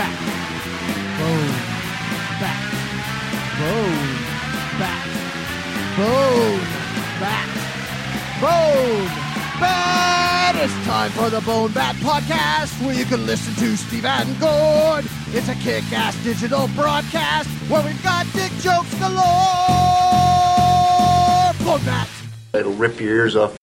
Back. Boom. Back. Boom. Back. Boom. Back. Boom. Bat! It's time for the Bone Bat Podcast, where you can listen to Steve and Gord. It's a kick-ass digital broadcast where we've got dick jokes galore. Bone Bat. It'll rip your ears off.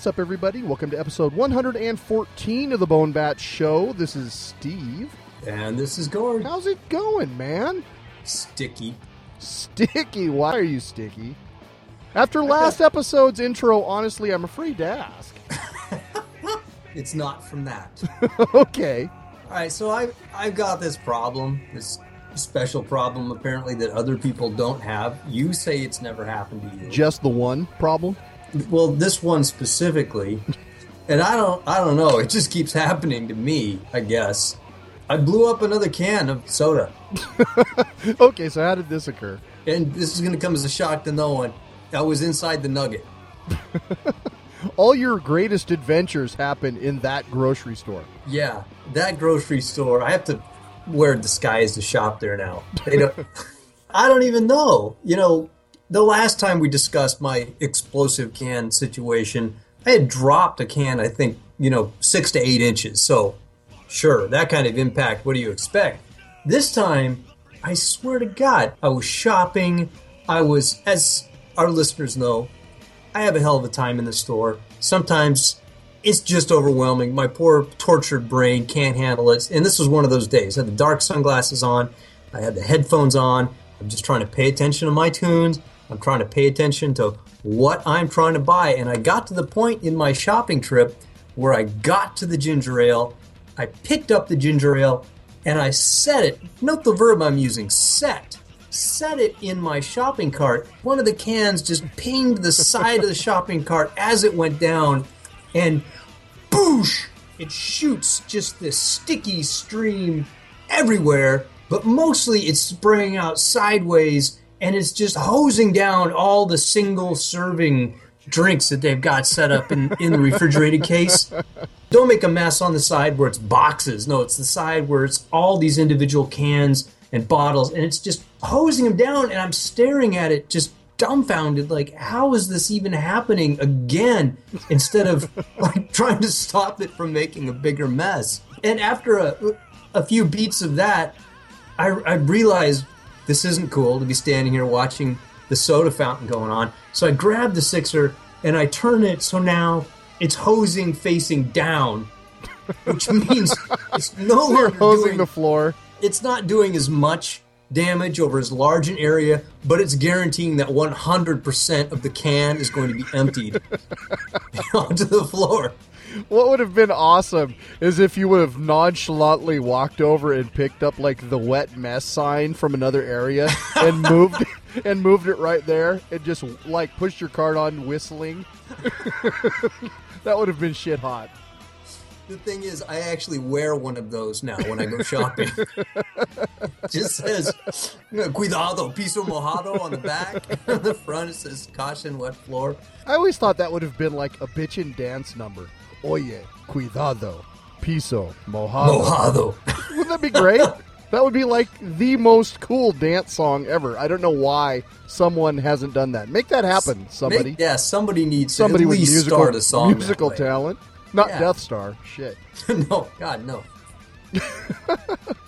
What's up, everybody? Welcome to episode 114 of the Bone Bat Show. This is Steve. And this is Gord. How's it going, man? Sticky. Sticky. Why are you sticky? After last episode's intro, honestly, I'm afraid to ask. It's not from that. okay. All right, so I I've got this problem, this special problem apparently that other people don't have. You say it's never happened to you. Just the one problem? Well, this one specifically, and I don't I don't know. It just keeps happening to me. I guess I blew up another can of soda, Okay, so how did this occur? and this is going to come as a shock to no one. I was inside the Nugget. All your greatest adventures happen in that grocery store. Yeah, that grocery store. I have to wear a disguise to shop there now. They don't, I don't even know. You know, the last time we discussed my explosive can situation, I had dropped a can. I think you know six to eight inches. So, sure, that kind of impact. What do you expect? This time, I swear to God, I was shopping. I was, as our listeners know, I have a hell of a time in the store. Sometimes it's just overwhelming. My poor tortured brain can't handle it. And this was one of those days. I had the dark sunglasses on, I had the headphones on. I'm just trying to pay attention to my tunes. I'm trying to pay attention to what I'm trying to buy. And I got to the point in my shopping trip where I got to the ginger ale. I picked up the ginger ale and I set it. Note the verb I'm using set set it in my shopping cart. One of the cans just pinged the side of the shopping cart as it went down, and boosh! It shoots just this sticky stream everywhere, but mostly it's spraying out sideways and it's just hosing down all the single serving drinks that they've got set up in, in the refrigerated case. Don't make a mess on the side where it's boxes. No, it's the side where it's all these individual cans and bottles, and it's just hosing them down. And I'm staring at it, just dumbfounded, like, how is this even happening again? Instead of like trying to stop it from making a bigger mess. And after a, a few beats of that, I, I realized this isn't cool to be standing here watching the soda fountain going on. So I grab the sixer and I turn it so now it's hosing facing down, which means it's no You're hosing doing, the floor. it's not doing as much damage over as large an area, but it's guaranteeing that 100% of the can is going to be emptied onto the floor. What would have been awesome is if you would have nonchalantly walked over and picked up like the wet mess sign from another area and moved and moved it right there and just like pushed your cart on whistling. that would have been shit hot. The thing is, I actually wear one of those now when I go shopping. Just says "Cuidado, piso mojado" on the back. on the front, it says "Caution, wet floor." I always thought that would have been like a bitchin' dance number. Oye, cuidado, piso, mojado. Mojado. Wouldn't that be great? that would be like the most cool dance song ever. I don't know why someone hasn't done that. Make that happen, somebody. Make- yeah, somebody needs somebody with least musical, start a song. that musical talent. Not Yeah. Death Star. Shit. no, God, no.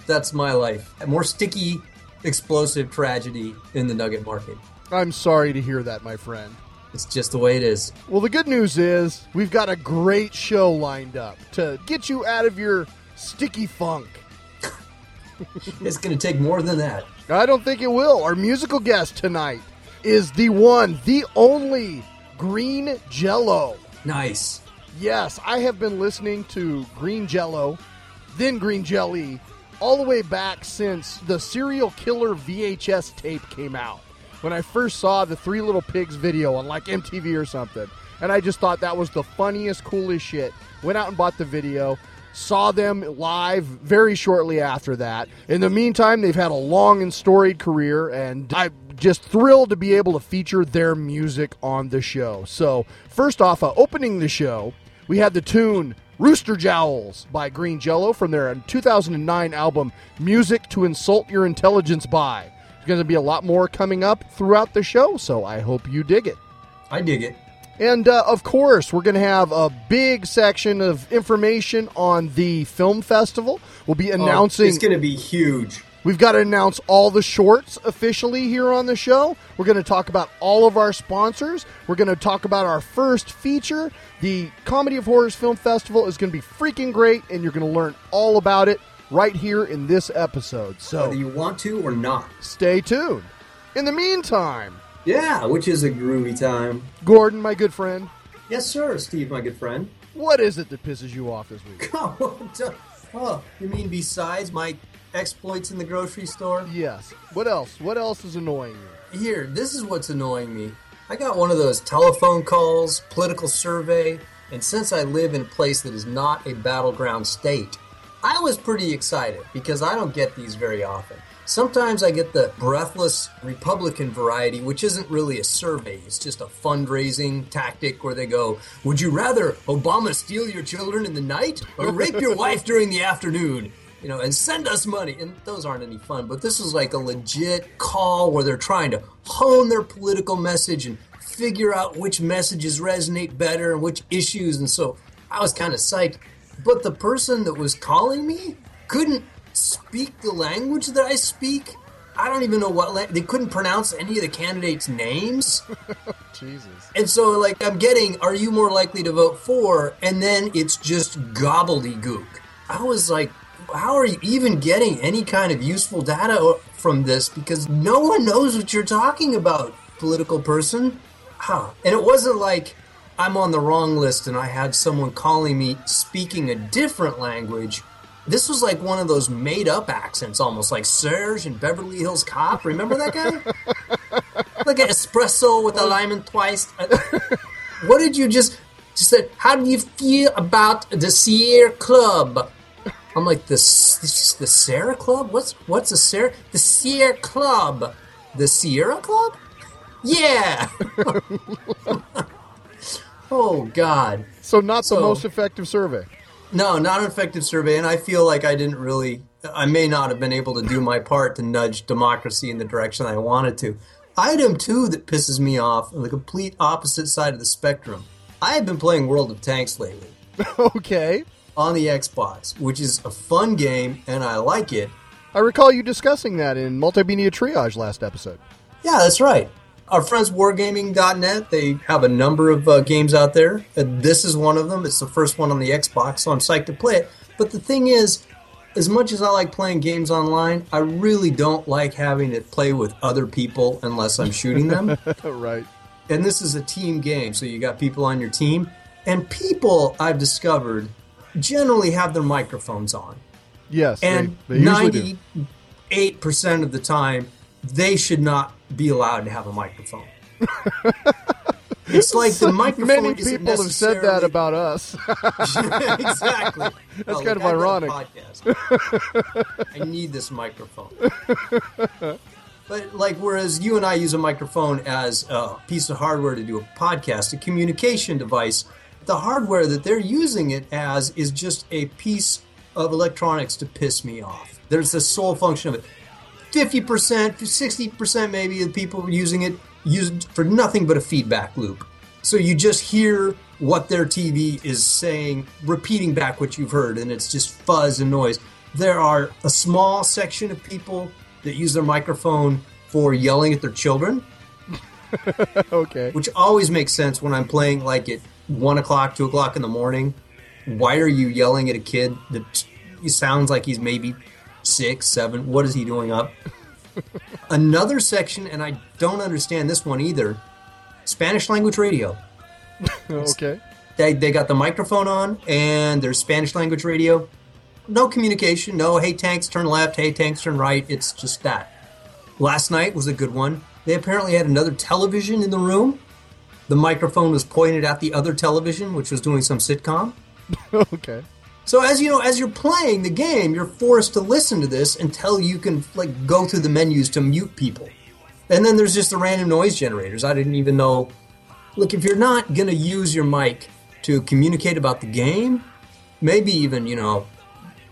That's my life. More sticky, explosive tragedy in the nugget market. I'm sorry to hear that, my friend. It's just the way it is. Well, the good news is we've got a great show lined up to get you out of your sticky funk. It's going to take more than that. I don't think it will. Our musical guest tonight is the one, the only Green Jello. Nice. Yes, I have been listening to Green Jello, then Green Jelly, all the way back since the Serial Killer VHS tape came out. When I first saw the Three Little Pigs video on like MTV or something. And I just thought that was the funniest, coolest shit. Went out and bought the video, saw them live very shortly after that. In the meantime, they've had a long and storied career, and I'm just thrilled to be able to feature their music on the show. So, first off, uh, opening the show, we had the tune Rooster Jowls by Green Jello from their 2009 album Music to Insult Your Intelligence By. There's going to be a lot more coming up throughout the show, so I hope you dig it. I dig it. And uh, of course, we're going to have a big section of information on the film festival. We'll be Oh, announcing. it's going to be huge. We've got to announce all the shorts officially here on the show. We're going to talk about all of our sponsors. We're going to talk about our first feature. The Comedy of Horrors Film Festival is going to be freaking great, and you're going to learn all about it right here in this episode. So Whether you want to or not. stay tuned. In the meantime, Yeah, which is a groovy time. Gordon, my good friend, Yes, sir, Steve, my good friend. what is it that pisses you off this week? Oh, oh, you mean besides my exploits in the grocery store? Yes. What else? What else is annoying you? Here, this is what's annoying me. I got one of those telephone calls, political survey, and since I live in a place that is not a battleground state, I was pretty excited because I don't get these very often. Sometimes I get the breathless Republican variety, which isn't really a survey. It's just a fundraising tactic where they go, Would you rather Obama steal your children in the night or rape your wife during the afternoon? You know, and send us money. And those aren't any fun, but this is like a legit call where they're trying to hone their political message and figure out which messages resonate better and which issues. And so I was kind of psyched. But the person that was calling me couldn't speak the language that I speak. I don't even know what la- they couldn't pronounce any of the candidates' names. Jesus. And so, like, I'm getting, are you more likely to vote for? And then it's just gobbledygook. I was like, how are you even getting any kind of useful data from this? Because no one knows what you're talking about, political person. Huh. And it wasn't like I'm on the wrong list and I had someone calling me speaking a different language. This was like one of those made up accents, almost like Serge in Beverly Hills Cop. Remember that guy? like an espresso with a lime and twice. what did you just just said? How do you feel about the Sierra Club? I'm like the the Sierra Club. What's what's a Sierra? The Sierra Club. The Sierra Club? Yeah. oh God. So, not the most effective survey. No, not an effective survey, and I feel like I didn't really. I may not have been able to do my part to nudge democracy in the direction I wanted to. Item two that pisses me off on the complete opposite side of the spectrum. I have been playing World of Tanks lately okay. On the Xbox, which is a fun game, and I like it. I recall you discussing that in Multimedia Triage last episode. Yeah, that's right. Our friends wargaming.net, they have a number of uh, games out there. And this is one of them. It's the first one on the Xbox, so I'm psyched to play it. But the thing is, as much as I like playing games online, I really don't like having to play with other people unless I'm shooting them. right. and this is a team game, so you got people on your team. And people I've discovered generally have their microphones on. Yes. And they, usually do. ninety-eight percent of the time, they should not be allowed to have a microphone. it's like the microphone. Many people have said that about us. exactly. That's kind of ironic. I need this microphone. But like, whereas you and I use a microphone as a piece of hardware to do a podcast, a communication device, the hardware that they're using it as is just a piece of electronics to piss me off. There's the sole function of it. Fifty percent, sixty percent, maybe of the people using it use it for nothing but a feedback loop. So you just hear what their TV is saying, repeating back what you've heard, and it's just fuzz and noise. There are a small section of people that use their microphone for yelling at their children, okay. which always makes sense when I'm playing like at one o'clock, two o'clock in the morning. Why are you yelling at a kid that he sounds like he's maybe six, seven? What is he doing up? Another section, and I don't understand this one either Spanish language radio. Okay. They, they got the microphone on, and there's Spanish language radio. No communication, no, hey, tanks, turn left, hey, tanks, turn right. It's just that. Last night was a good one. They apparently had another television in the room. The microphone was pointed at the other television, which was doing some sitcom. Okay. So as you know, as you're playing the game, you're forced to listen to this until you can like go through the menus to mute people. And then there's just the random noise generators. I didn't even know. Look, if you're not gonna use your mic to communicate about the game, maybe even you know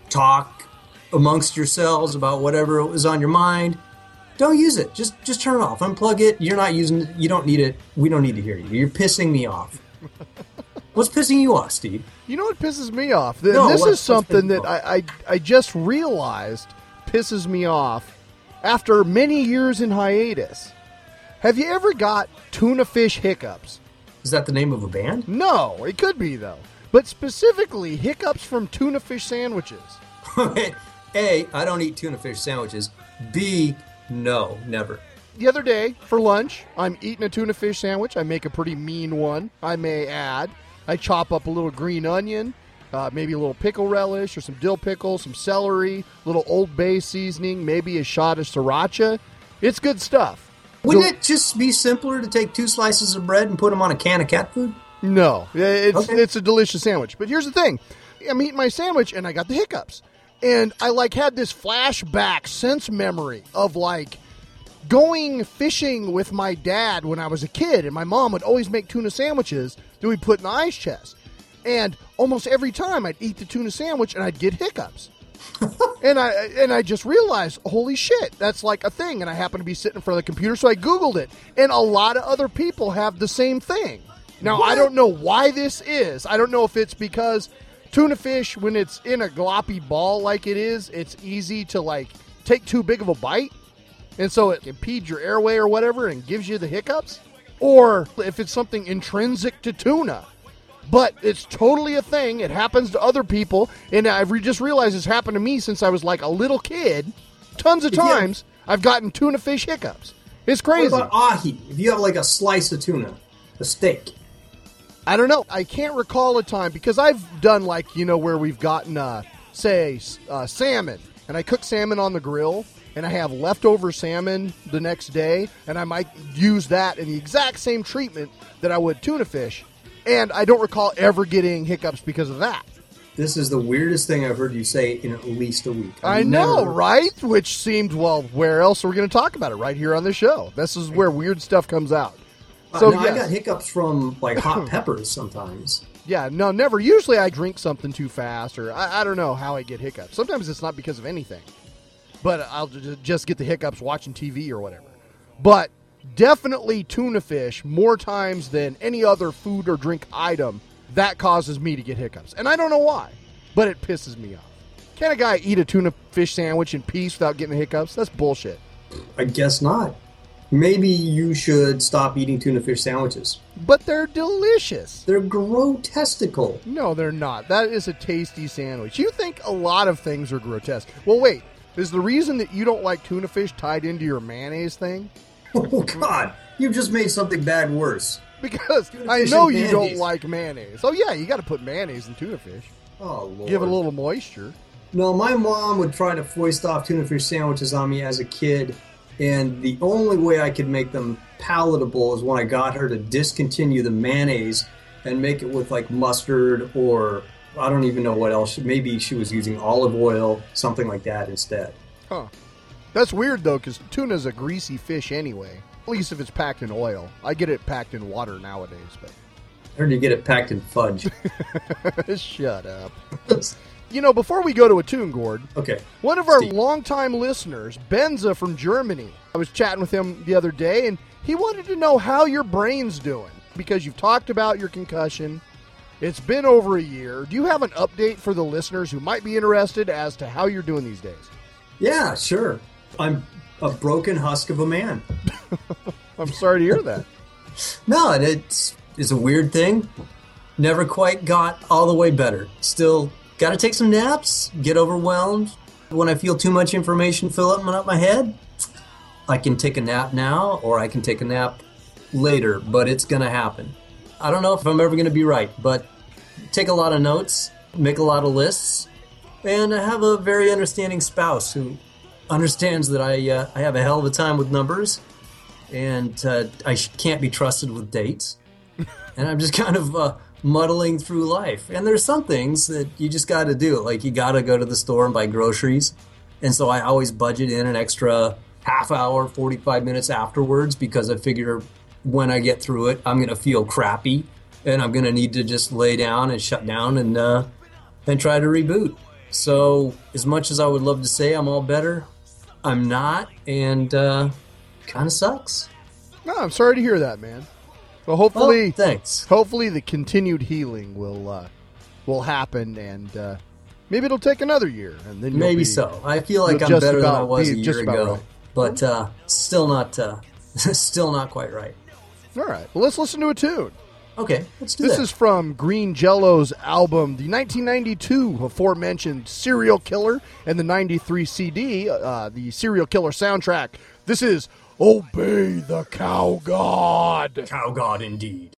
talk amongst yourselves about whatever was on your mind. Don't use it. Just just turn it off. Unplug it. You're not using. it. You don't need it. We don't need to hear you. You're pissing me off. What's pissing you off, Steve? You know what pisses me off? No, this is something that I, I I just realized pisses me off after many years in hiatus. Have you ever got tuna fish hiccups? Is that the name of a band? No, it could be though. But specifically hiccups from tuna fish sandwiches. A, I don't eat tuna fish sandwiches. B, no, never. The other day for lunch, I'm eating a tuna fish sandwich. I make a pretty mean one, I may add. I chop up a little green onion, uh, maybe a little pickle relish or some dill pickle, some celery, a little Old Bay seasoning, maybe a shot of sriracha. It's good stuff. Wouldn't it just be simpler to take two slices of bread and put them on a can of cat food? No, it's Okay. it's a delicious sandwich. But here's the thing: I'm eating my sandwich and I got the hiccups, and I like had this flashback sense memory of like going fishing with my dad when I was a kid, and my mom would always make tuna sandwiches that we put in the ice chest, and almost every time I'd eat the tuna sandwich and I'd get hiccups. and I and I just realized, holy shit, that's like a thing. And I happened to be sitting in front of the computer, so I Googled it, and a lot of other people have the same thing. Now I don't know why this is. I don't know if it's because tuna fish, when it's in a gloppy ball like it is, it's easy to like take too big of a bite, and so it impedes your airway or whatever and gives you the hiccups, or if it's something intrinsic to tuna but it's totally a thing. It happens to other people, and I've re- just realized it's happened to me since I was like a little kid. Tons of times I've gotten tuna fish hiccups. It's crazy. What about ahi? If you have like a slice of tuna, a steak. I don't know. I can't recall a time because I've done like you know where we've gotten uh, say uh, salmon, and I cook salmon on the grill, and I have leftover salmon the next day, and I might use that in the exact same treatment that I would tuna fish, and I don't recall ever getting hiccups because of that. This is the weirdest thing I've heard you say in at least a week. I I've know, never- right? Which seemed well. Where else are we going to talk about it? Right here on the show. This is where weird stuff comes out. Uh, So no, I got hiccups from like hot peppers sometimes. Yeah, no, never. Usually I drink something too fast, or I, I don't know how I get hiccups. Sometimes it's not because of anything, but I'll just get the hiccups watching TV or whatever. But definitely tuna fish more times than any other food or drink item that causes me to get hiccups, and I don't know why, but it pisses me off. Can a guy eat a tuna fish sandwich in peace without getting hiccups? That's bullshit. I guess not. Maybe you should stop eating tuna fish sandwiches. But they're delicious. They're grotestical. No, they're not. That is a tasty sandwich. You think a lot of things are grotesque. Well, wait. Is the reason that you don't like tuna fish tied into your mayonnaise thing? Oh God, you've just made something bad worse. Because Tuna I know you don't like mayonnaise. Oh yeah, you got to put mayonnaise in tuna fish. Oh Lord. Give it a little moisture. No, my mom would try to foist off tuna fish sandwiches on me as a kid, and the only way I could make them palatable is when I got her to discontinue the mayonnaise and make it with like mustard or I don't even know what else. Maybe she was using olive oil, something like that instead. Huh. That's weird though, because tuna's a greasy fish anyway. At least if it's packed in oil. I get it packed in water nowadays, but. I heard you get it packed in fudge. shut up. You know, before we go to a tune, Gord, okay. One of our Steve. longtime listeners, Benza from Germany, I was chatting with him the other day, and he wanted to know how your brain's doing because you've talked about your concussion. It's been over a year. Do you have an update for the listeners who might be interested as to how you're doing these days? Yeah, sure. I'm a broken husk of a man. I'm sorry to hear that. No, it's it's a weird thing. Never quite got all the way better. Still got to take some naps. Get overwhelmed when I feel too much information filling up my head. I can take a nap now, or I can take a nap later, but it's gonna happen. I don't know if I'm ever gonna be right, but take a lot of notes, make a lot of lists, and I have a very understanding spouse who understands that I uh, I have a hell of a time with numbers and uh, I can't be trusted with dates. and I'm just kind of uh, muddling through life. And there's some things that you just got to do. Like you got to go to the store and buy groceries. And so I always budget in an extra half hour, 45 minutes afterwards because I figure when I get through it, I'm going to feel crappy and I'm going to need to just lay down and shut down and uh, and try to reboot. So as much as I would love to say I'm all better, I'm not, and uh, kind of sucks. No, I'm sorry to hear that, man. Well, Well, hopefully, thanks. hopefully the continued healing will uh, will happen, and uh, maybe it'll take another year, and then Maybe be- so. I feel like I'm better than I was a year ago, right. but uh, still not, uh, still not quite right. All right, well, let's listen to a tune. Okay, let's do This This is from Green Jello's album, the 1992 aforementioned Serial Killer, and the 93 CD, uh, the Serial Killer soundtrack. This is Obey the Cow God. Cow God indeed.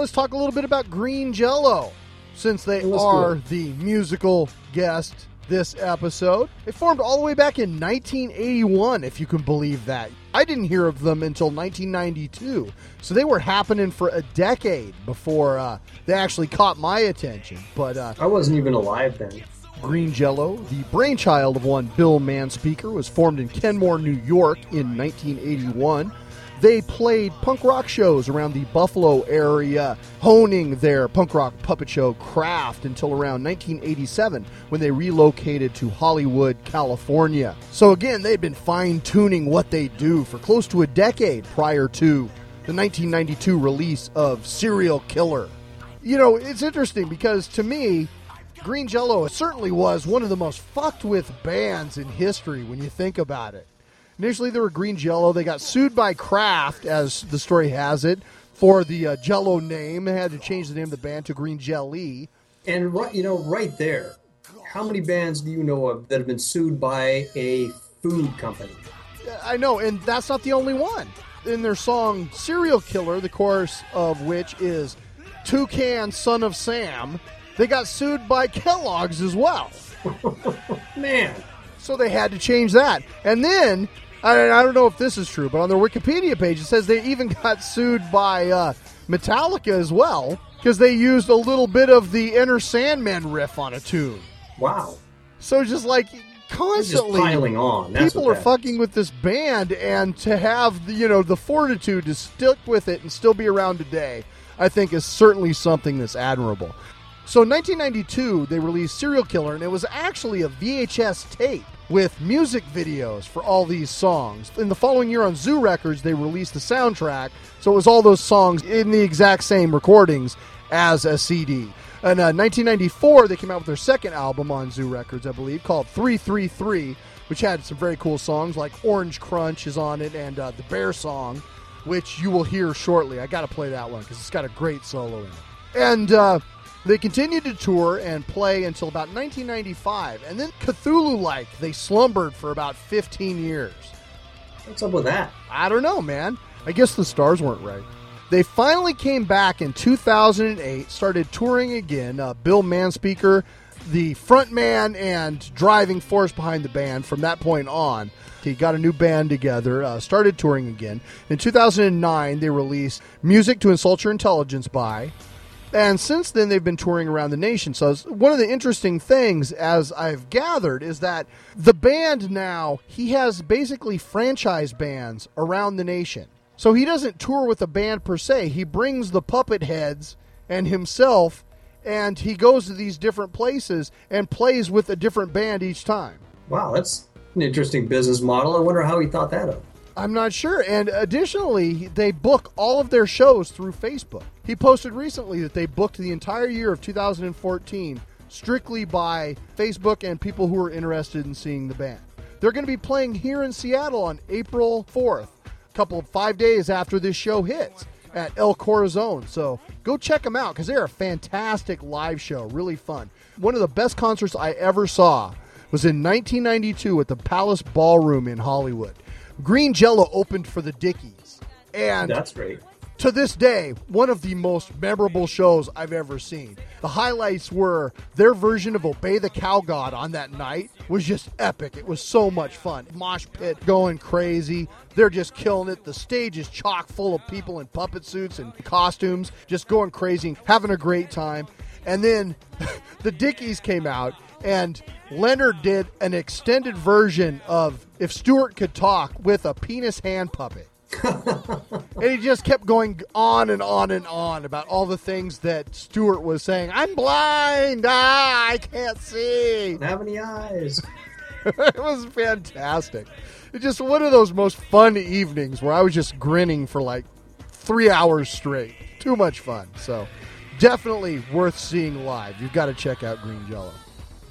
Let's talk a little bit about Green Jello, since they Let's are the musical guest this episode. They formed all the way back in 1981, if you can believe that. I didn't hear of them until 1992, so they were happening for a decade before uh, they actually caught my attention. But uh, I wasn't even alive then. Green Jello, the brainchild of one Bill Manspeaker, was formed in Kenmore, New York in 1981. They played punk rock shows around the Buffalo area, honing their punk rock puppet show craft until around 1987 when they relocated to Hollywood, California. So again, they'd been fine tuning what they do for close to a decade prior to the 1992 release of Serial Killer. You know, it's interesting because to me, Green Jello certainly was one of the most fucked with bands in history when you think about it. Initially, they were Green Jello. They got sued by Kraft, as the story has it, for the uh, Jello name. They had to change the name of the band to Green Jelly. And right, you know, right there, how many bands do you know of that have been sued by a food company? I know, and that's not the only one. In their song Serial Killer, the chorus of which is Toucan, son of Sam, they got sued by Kellogg's as well. Man, So they had to change that. And then, I, I don't know if this is true, but on their Wikipedia page, it says they even got sued by uh, Metallica as well because they used a little bit of the Enter Sandman riff on a tune. wow. So just like It's just constantly. piling on. That's People are fucking with this band, and to have the, you know the fortitude to stick with it and still be around today, I think is certainly something that's admirable. So in 1992, they released Serial Killer, and it was actually a VHS tape with music videos for all these songs. In the following year on Zoo Records, they released the soundtrack, so it was all those songs in the exact same recordings as a CD. In uh, 1994, they came out with their second album on Zoo Records, I believe, called 333, which had some very cool songs like Orange Crunch is on it and uh, the Bear Song, which you will hear shortly. I got to play that one because it's got a great solo in it. And uh, they continued to tour and play until about 1995, and then Cthulhu like, they slumbered for about 15 years. What's up with that? I don't know, man. I guess the stars weren't right. They finally came back in 2008, started touring again. Uh, Bill Manspeaker, the front man and driving force behind the band from that point on. He got a new band together, uh, started touring again. In 2009, they released Music to Insult Your Intelligence by. And since then, they've been touring around the nation. So, one of the interesting things, as I've gathered, is that the band now, he has basically franchise bands around the nation. So, he doesn't tour with a band per se. He brings the puppet heads and himself, and he goes to these different places and plays with a different band each time. Wow, that's an interesting business model. I wonder how he thought that up. I'm not sure. And additionally, they book all of their shows through Facebook. He posted recently that they booked the entire year of 2014 strictly by Facebook and people who are interested in seeing the band. They're going to be playing here in Seattle on April 4th, a couple of five days after this show hits at El Corazon. So go check them out because they're a fantastic live show, really fun. One of the best concerts I ever saw was in 1992 at the Palace Ballroom in Hollywood. Green Jello opened for the Dickies. And That's great. to this day, one of the most memorable shows I've ever seen. The highlights were their version of Obey the Cow God on that night was just epic. It was so much fun. Mosh pit going crazy. They're just killing it. The stage is chock full of people in puppet suits and costumes, just going crazy, having a great time. And then the Dickies came out, and Leonard did an extended version of If Stuart Could Talk with a penis hand puppet. And he just kept going on and on and on about all the things that Stuart was saying. I'm blind. Ah, I can't see. Don't have any eyes. it was fantastic. It's just one of those most fun evenings where I was just grinning for like three hours straight. Too much fun. So definitely worth seeing live. You've got to check out Green Jello.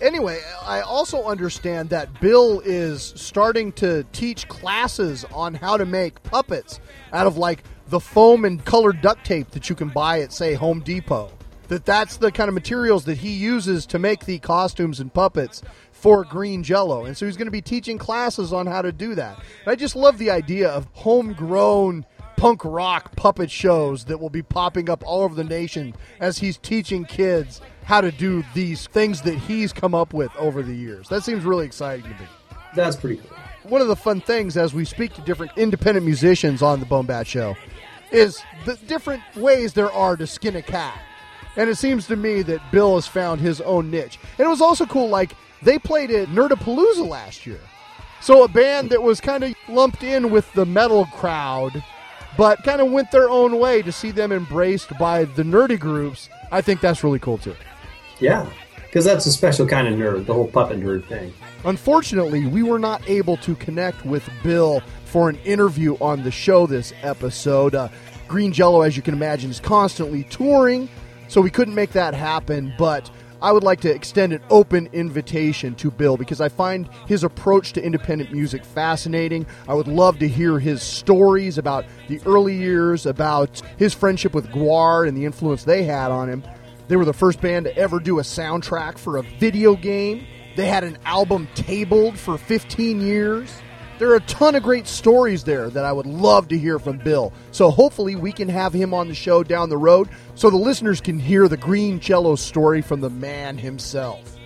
Anyway, I also understand that Bill is starting to teach classes on how to make puppets out of like the foam and colored duct tape that you can buy at say Home Depot. That that's the kind of materials that he uses to make the costumes and puppets for Green Jello. And so he's going to be teaching classes on how to do that. And I just love the idea of homegrown punk rock puppet shows that will be popping up all over the nation as he's teaching kids how to do these things that he's come up with over the years. That seems really exciting to me. That's pretty cool. One of the fun things as we speak to different independent musicians on the Bone Bat Show is the different ways there are to skin a cat. And it seems to me that Bill has found his own niche. And it was also cool, like, they played at Nerdapalooza last year. So a band that was kind of lumped in with the metal crowd, but kind of went their own way to see them embraced by the nerdy groups. I think that's really cool too. Yeah, because that's a special kind of nerd, the whole puppet nerd thing. Unfortunately, we were not able to connect with Bill for an interview on the show this episode. Uh, Green Jello, as you can imagine, is constantly touring, so we couldn't make that happen, but I would like to extend an open invitation to Bill because I find his approach to independent music fascinating. I would love to hear his stories about the early years, about his friendship with GWAR and the influence they had on him. They were the first band to ever do a soundtrack for a video game. They had an album tabled for 15 years. There are a ton of great stories there that I would love to hear from Bill. So hopefully we can have him on the show down the road so the listeners can hear the Green Jello story from the man himself.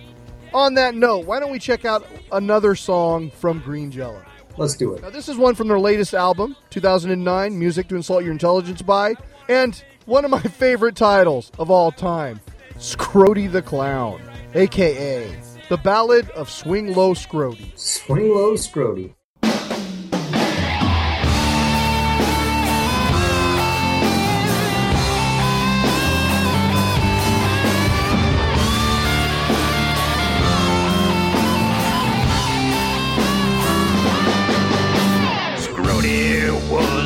On that note, why don't we check out another song from Green Jello? Let's do it. Now, this is one from their latest album, 2009, Music to Insult Your Intelligence by, and one of my favorite titles of all time, Scrody the Clown, aka The Ballad of Swing Low Scrody. Swing low. Scrody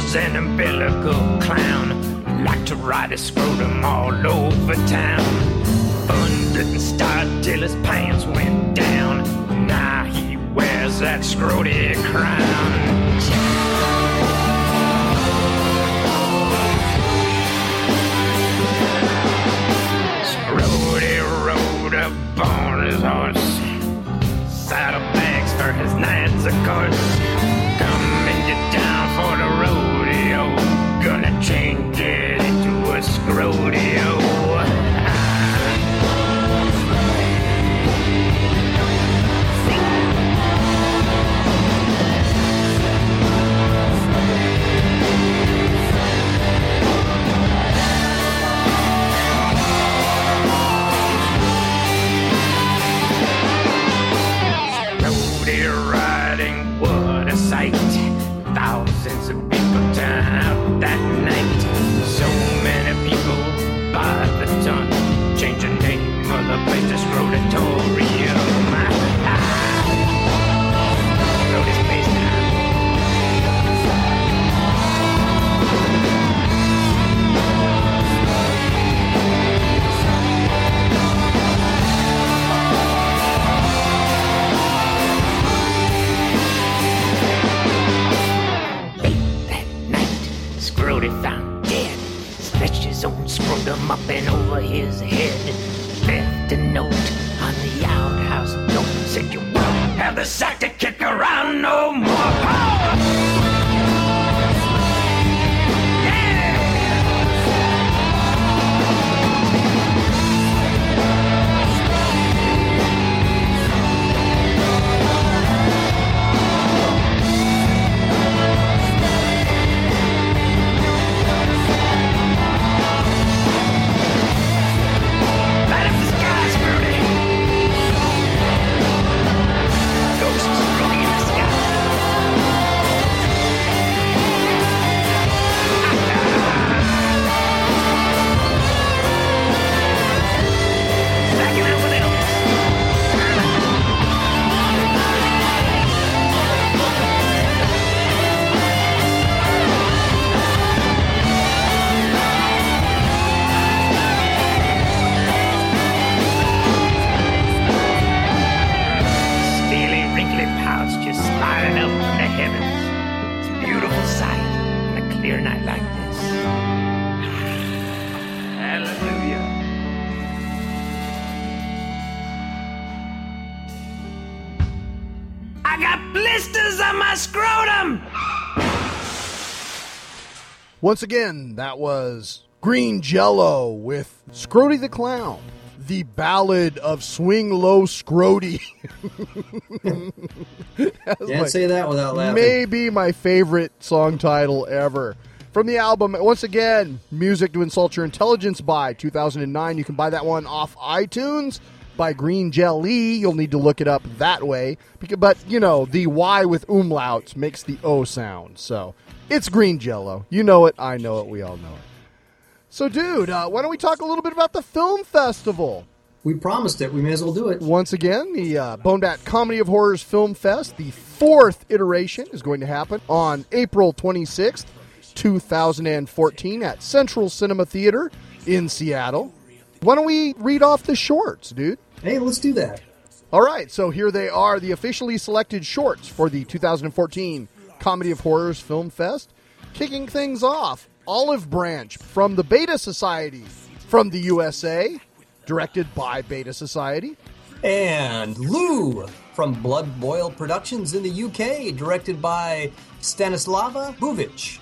was an umbilical clown. Liked to ride his scrotum all over town. Fun didn't start till his pants went down. Now he wears that Scrody crown. Up his horse. Saddlebags for his knights, of course. Thousands of people turn out that night. Scrody found dead. Stretched his own scrotum up and over his head. Have the sack to kick around no more. Once again, that was Green Jello with Scrody the Clown, the ballad of Swing Low Scrody. Can't say that without laughing. Maybe my favorite song title ever. From the album, once again, Music to Insult Your Intelligence by 2009. You can buy that one off iTunes by Green Jelly. You'll need to look it up that way. But, you know, the Y with umlauts makes the O sound. So it's Green Jello. You know it. I know it. We all know it. So, dude, uh, why don't we talk a little bit about the film festival? We promised it. We may as well do it. Once again, the uh, Bone Bat Comedy of Horrors Film Fest, the fourth iteration, is going to happen on April 26th, 2014, at Central Cinema Theater in Seattle. Why don't we read off the shorts, dude? Hey, let's do that. All right, so here they are, the officially selected shorts for the 2014 Comedy of Horrors Film Fest. Kicking things off, Olive Branch from the Beta Society from the USA, directed by Beta Society. And Lou from Blood Boil Productions in the UK, directed by Stanislava Buvic.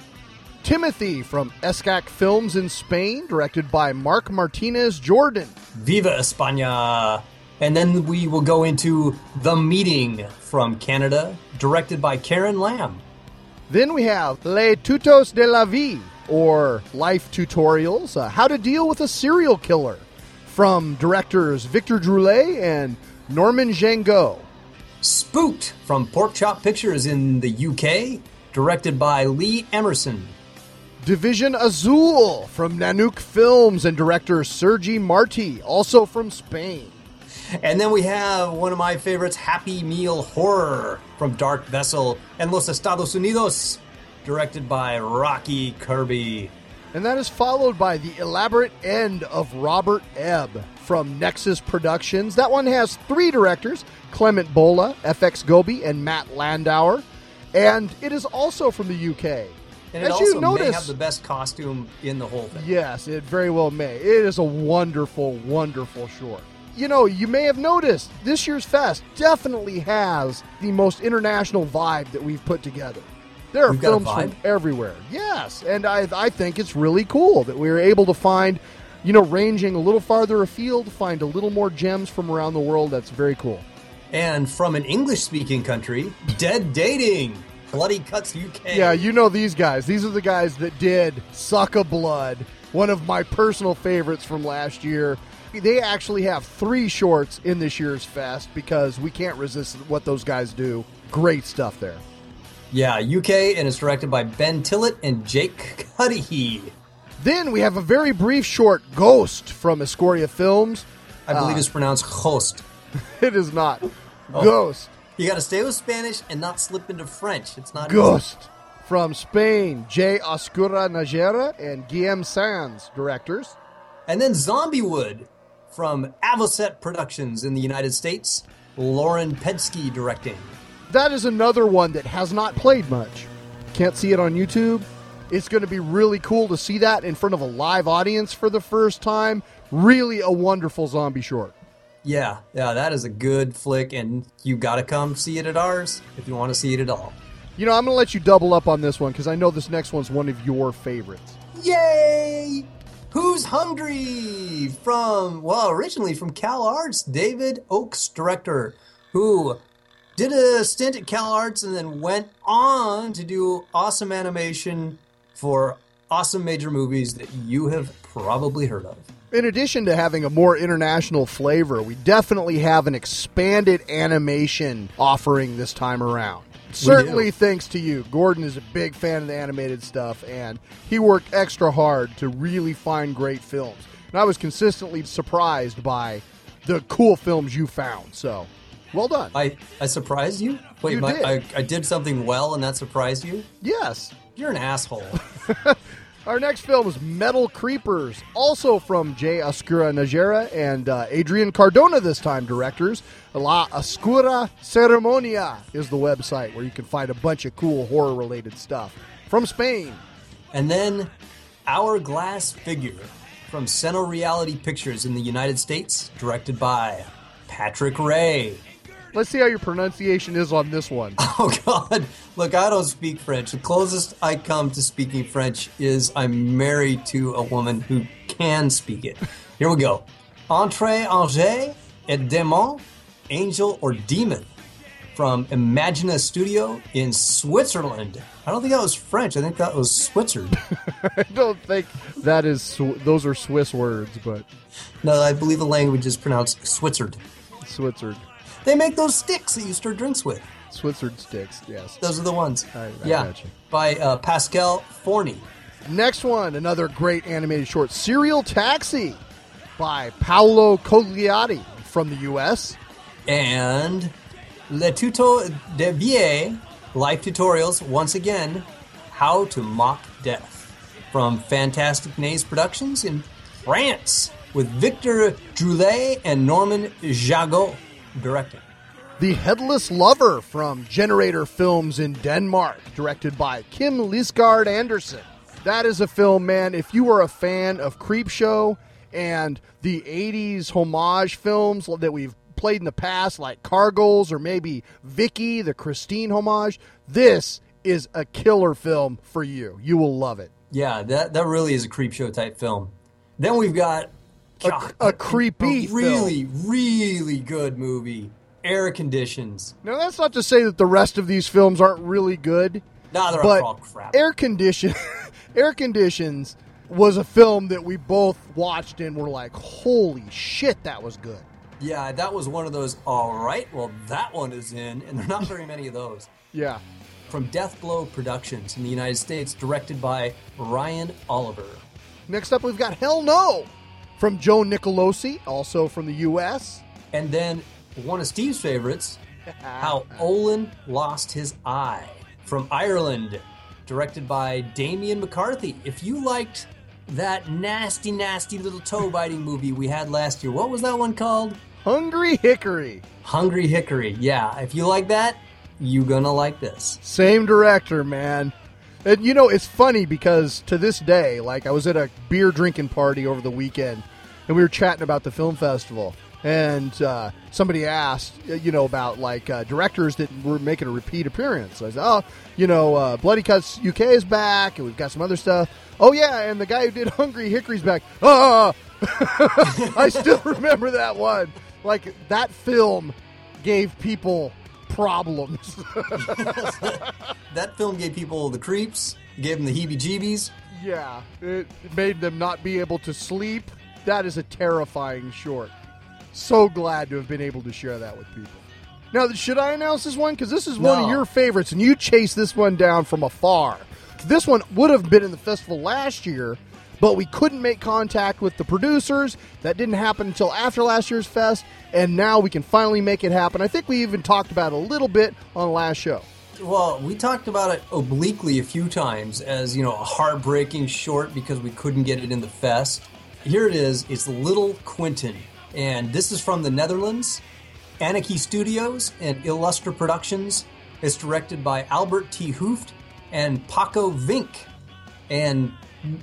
Timothy from Escac Films in Spain, directed by Mark Martinez Jordan. Viva España! And then we will go into The Meeting from Canada, directed by Karen Lamb. Then we have Les Tutos de la Vie, or Life Tutorials uh, How to Deal with a Serial Killer, from directors Victor Droulet and Norman Jango. Spooked from Pork Chop Pictures in the UK, directed by Lee Emerson. Division Azul from Nanook Films and director Sergi Marti, also from Spain. And then we have one of my favorites, Happy Meal Horror from Dark Vessel and Los Estados Unidos, directed by Rocky Kirby. And that is followed by The Elaborate End of Robert Ebb from Nexus Productions. That one has three directors Clement Bolla, FX Goby, and Matt Landauer. And it is also from the UK. And it As also you may notice, have the best costume in the whole thing. Yes, it very well may. It is a wonderful, wonderful short. You know, you may have noticed this year's fest definitely has the most international vibe that we've put together. There are We've films from everywhere. Yes, and I, I think it's really cool that we were able to find, you know, ranging a little farther afield, find a little more gems from around the world. That's very cool. And from an English speaking country, Dead Dating, Bloody Cuts UK. Yeah, you know these guys. These are the guys that did Suckablood, one of my personal favorites from last year. They actually have three shorts in this year's fest because we can't resist what those guys do. Great stuff there. Yeah, UK, and it's directed by Ben Tillett and Jake Cuddihy. Then we have a very brief short, Ghost, from Escoria Films. I believe uh, it's pronounced host. It is not. Oh. Ghost. You got to stay with Spanish and not slip into French. It's not easy. Ghost. From Spain, J. Oscura Najera and Guillaume Sands, directors. And then Zombiewood from Avocet Productions in the United States, Lauren Pedsky directing. that is another one that has not played much. Can't see it on YouTube. It's going to be really cool to see that in front of a live audience for the first time. Really a wonderful zombie short. Yeah, yeah, that is a good flick, and you got to come see it at ours if you want to see it at all. You know, I'm going to let you double up on this one because I know this next one's one of your favorites. Yay! Who's Hungry? From, well, originally from Cal Arts, David Oakes, director, who did a stint at Cal Arts and then went on to do awesome animation for awesome major movies that you have probably heard of. In addition to having a more international flavor, we definitely have an expanded animation offering this time around. Certainly thanks to you. Gordon is a big fan of the animated stuff, and he worked extra hard to really find great films. And I was consistently surprised by the cool films you found. So, well done. I, I surprised you? Wait, You my, did. I, I did something well and that surprised you? yes. You're an asshole. Our next film is Metal Creepers, also from Jay Oscura Najera and uh, Adrian Cardona, this time directors. La Oscura Ceremonia is the website where you can find a bunch of cool horror related stuff. From Spain, And then Hourglass Figure from Seno Reality Pictures in the United States, directed by Patrick Ray. Let's see how your pronunciation is on this one. Oh God! Look, I don't speak French. The closest I come to speaking French is I'm married to a woman who can speak it. Here we go. Entre Angers et Démon, Angel or Demon, from Imagina Studio in Switzerland. I don't think that was French. I think that was Switzerland. I don't think that is Sw- those are Swiss words, but no, I believe the language is pronounced Switzerland. Switzerland, They make those sticks that you stir drinks with. Switzerland sticks. Yes. Those are the ones. I- I yeah, by uh, Pascal Forney. Next one, another great animated short, Serial Taxi, by Paolo Cogliati from the U.S. and Le Tuto de Vie life tutorials once again how to mock death from Fantastic Nays Productions in France with Victor Droulet and Norman Jagot directing. The Headless Lover from Generator Films in Denmark, directed by Kim Lisgard Andersen. That is a film, man. If you are a fan of Creepshow and the 80s homage films that we've played in the past, like Cargol's or maybe Vicky, the Christine homage, this is a killer film for you. You will love it. Yeah, that that really is a creep show type film. Then we've got A, a creepy a really, film. really good movie. Air Conditions. Now, that's not to say that the rest of these films aren't really good. Nah, they're but all crap. Air Condition, Air Conditions was a film that we both watched and were like, "Holy shit, that was good." Yeah, that was one of those. All right, well, that one is in, and there are not very many of those. Yeah. From Death Blow Productions in the United States, directed by Ryan Oliver. Next up, we've got Hell No from Joe Nicolosi, also from the U.S. And then one of Steve's favorites, How Olin Lost His Eye from Ireland, directed by Damian McCarthy. If you liked that nasty, nasty little toe biting movie we had last year, what was that one called? Hungry Hickory, Hungry Hickory. Yeah, if you like that, you gonna like this. same director, man. And you know, it's funny because to this day, like I was at a beer drinking party over the weekend, and we were chatting about the film festival, and uh, somebody asked, uh, you know, about like uh, directors that were making a repeat appearance. I said, oh, you know, uh, Bloody Cuts UK is back, and we've got some other stuff. Oh yeah, and the guy who did Hungry Hickory's back. Oh, I still remember that one. Like that film gave people problems. That film gave people the creeps, gave them the heebie jeebies. Yeah, it made them not be able to sleep. That is a terrifying short. So glad to have been able to share that with people. Now, should I announce this one? Because this is one of your favorites, and you chased this one down from afar. This one would have been in the festival last year, but we couldn't make contact with the producers. That didn't happen until after last year's fest, and now we can finally make it happen. I think we even talked about it a little bit on last show. Well, we talked about it obliquely a few times as, you know, a heartbreaking short because we couldn't get it in the fest. Here it is. It's Little Quentin. And this is from the Netherlands, Anarchy Studios and Illustra Productions. It's directed by Albert 't Hooft and Paco Vink. And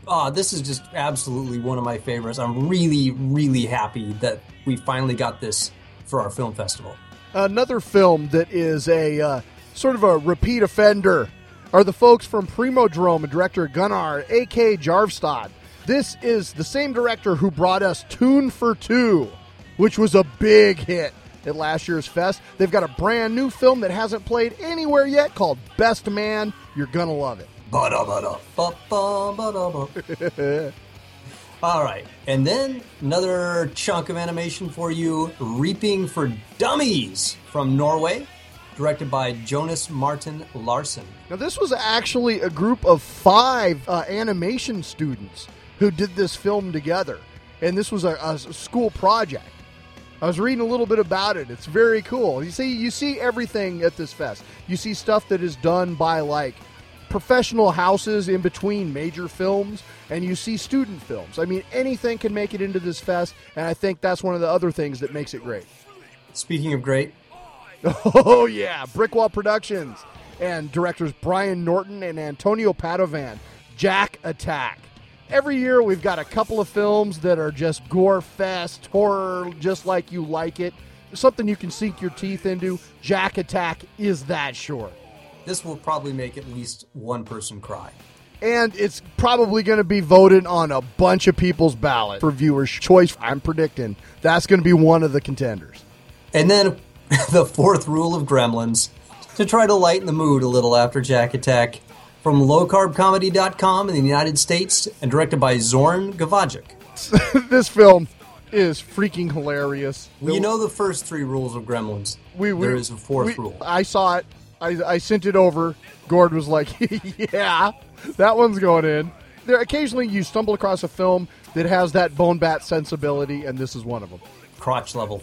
uh, this is just absolutely one of my favorites. I'm really, really happy that we finally got this for our film festival. Another film that is a uh, sort of a repeat offender are the folks from Primodrome director Gunnar A.K. Jarvstad. This is the same director who brought us Tune for Two, which was a big hit at last year's fest. They've got a brand new film that hasn't played anywhere yet called Best Man. You're gonna love it. All right, and then another chunk of animation for you Reaping for Dummies from Norway, directed by Jonas Martin Larson. Now, this was actually a group of five uh, animation students who did this film together, and this was a, a school project. I was reading a little bit about it. It's very cool. You see, you see everything at this fest. You see stuff that is done by like professional houses in between major films, and you see student films. I mean, anything can make it into this fest, and I think that's one of the other things that makes it great. Speaking of great, Oh yeah, Brickwall Productions and directors Brian Norton and Antonio Padovan. Jack Attack. Every year we've got a couple of films that are just gore fest, horror, just like you like it. something you can sink your teeth into. Jack Attack is that short. This will probably make at least one person cry. And it's probably going to be voted on a bunch of people's ballot for viewers' choice. I'm predicting that's going to be one of the contenders. And then the fourth rule of Gremlins to try to lighten the mood a little after Jack Attack from lowcarbcomedy.com in the United States and directed by Zorn Gavajic. this film is freaking hilarious. Well, you know the first three rules of Gremlins. we, we there is a fourth we- rule. I saw it. I, I sent it over. Gord was like, "Yeah, that one's going in." There, occasionally you stumble across a film that has that bone bat sensibility, and this is one of them. Crotch level.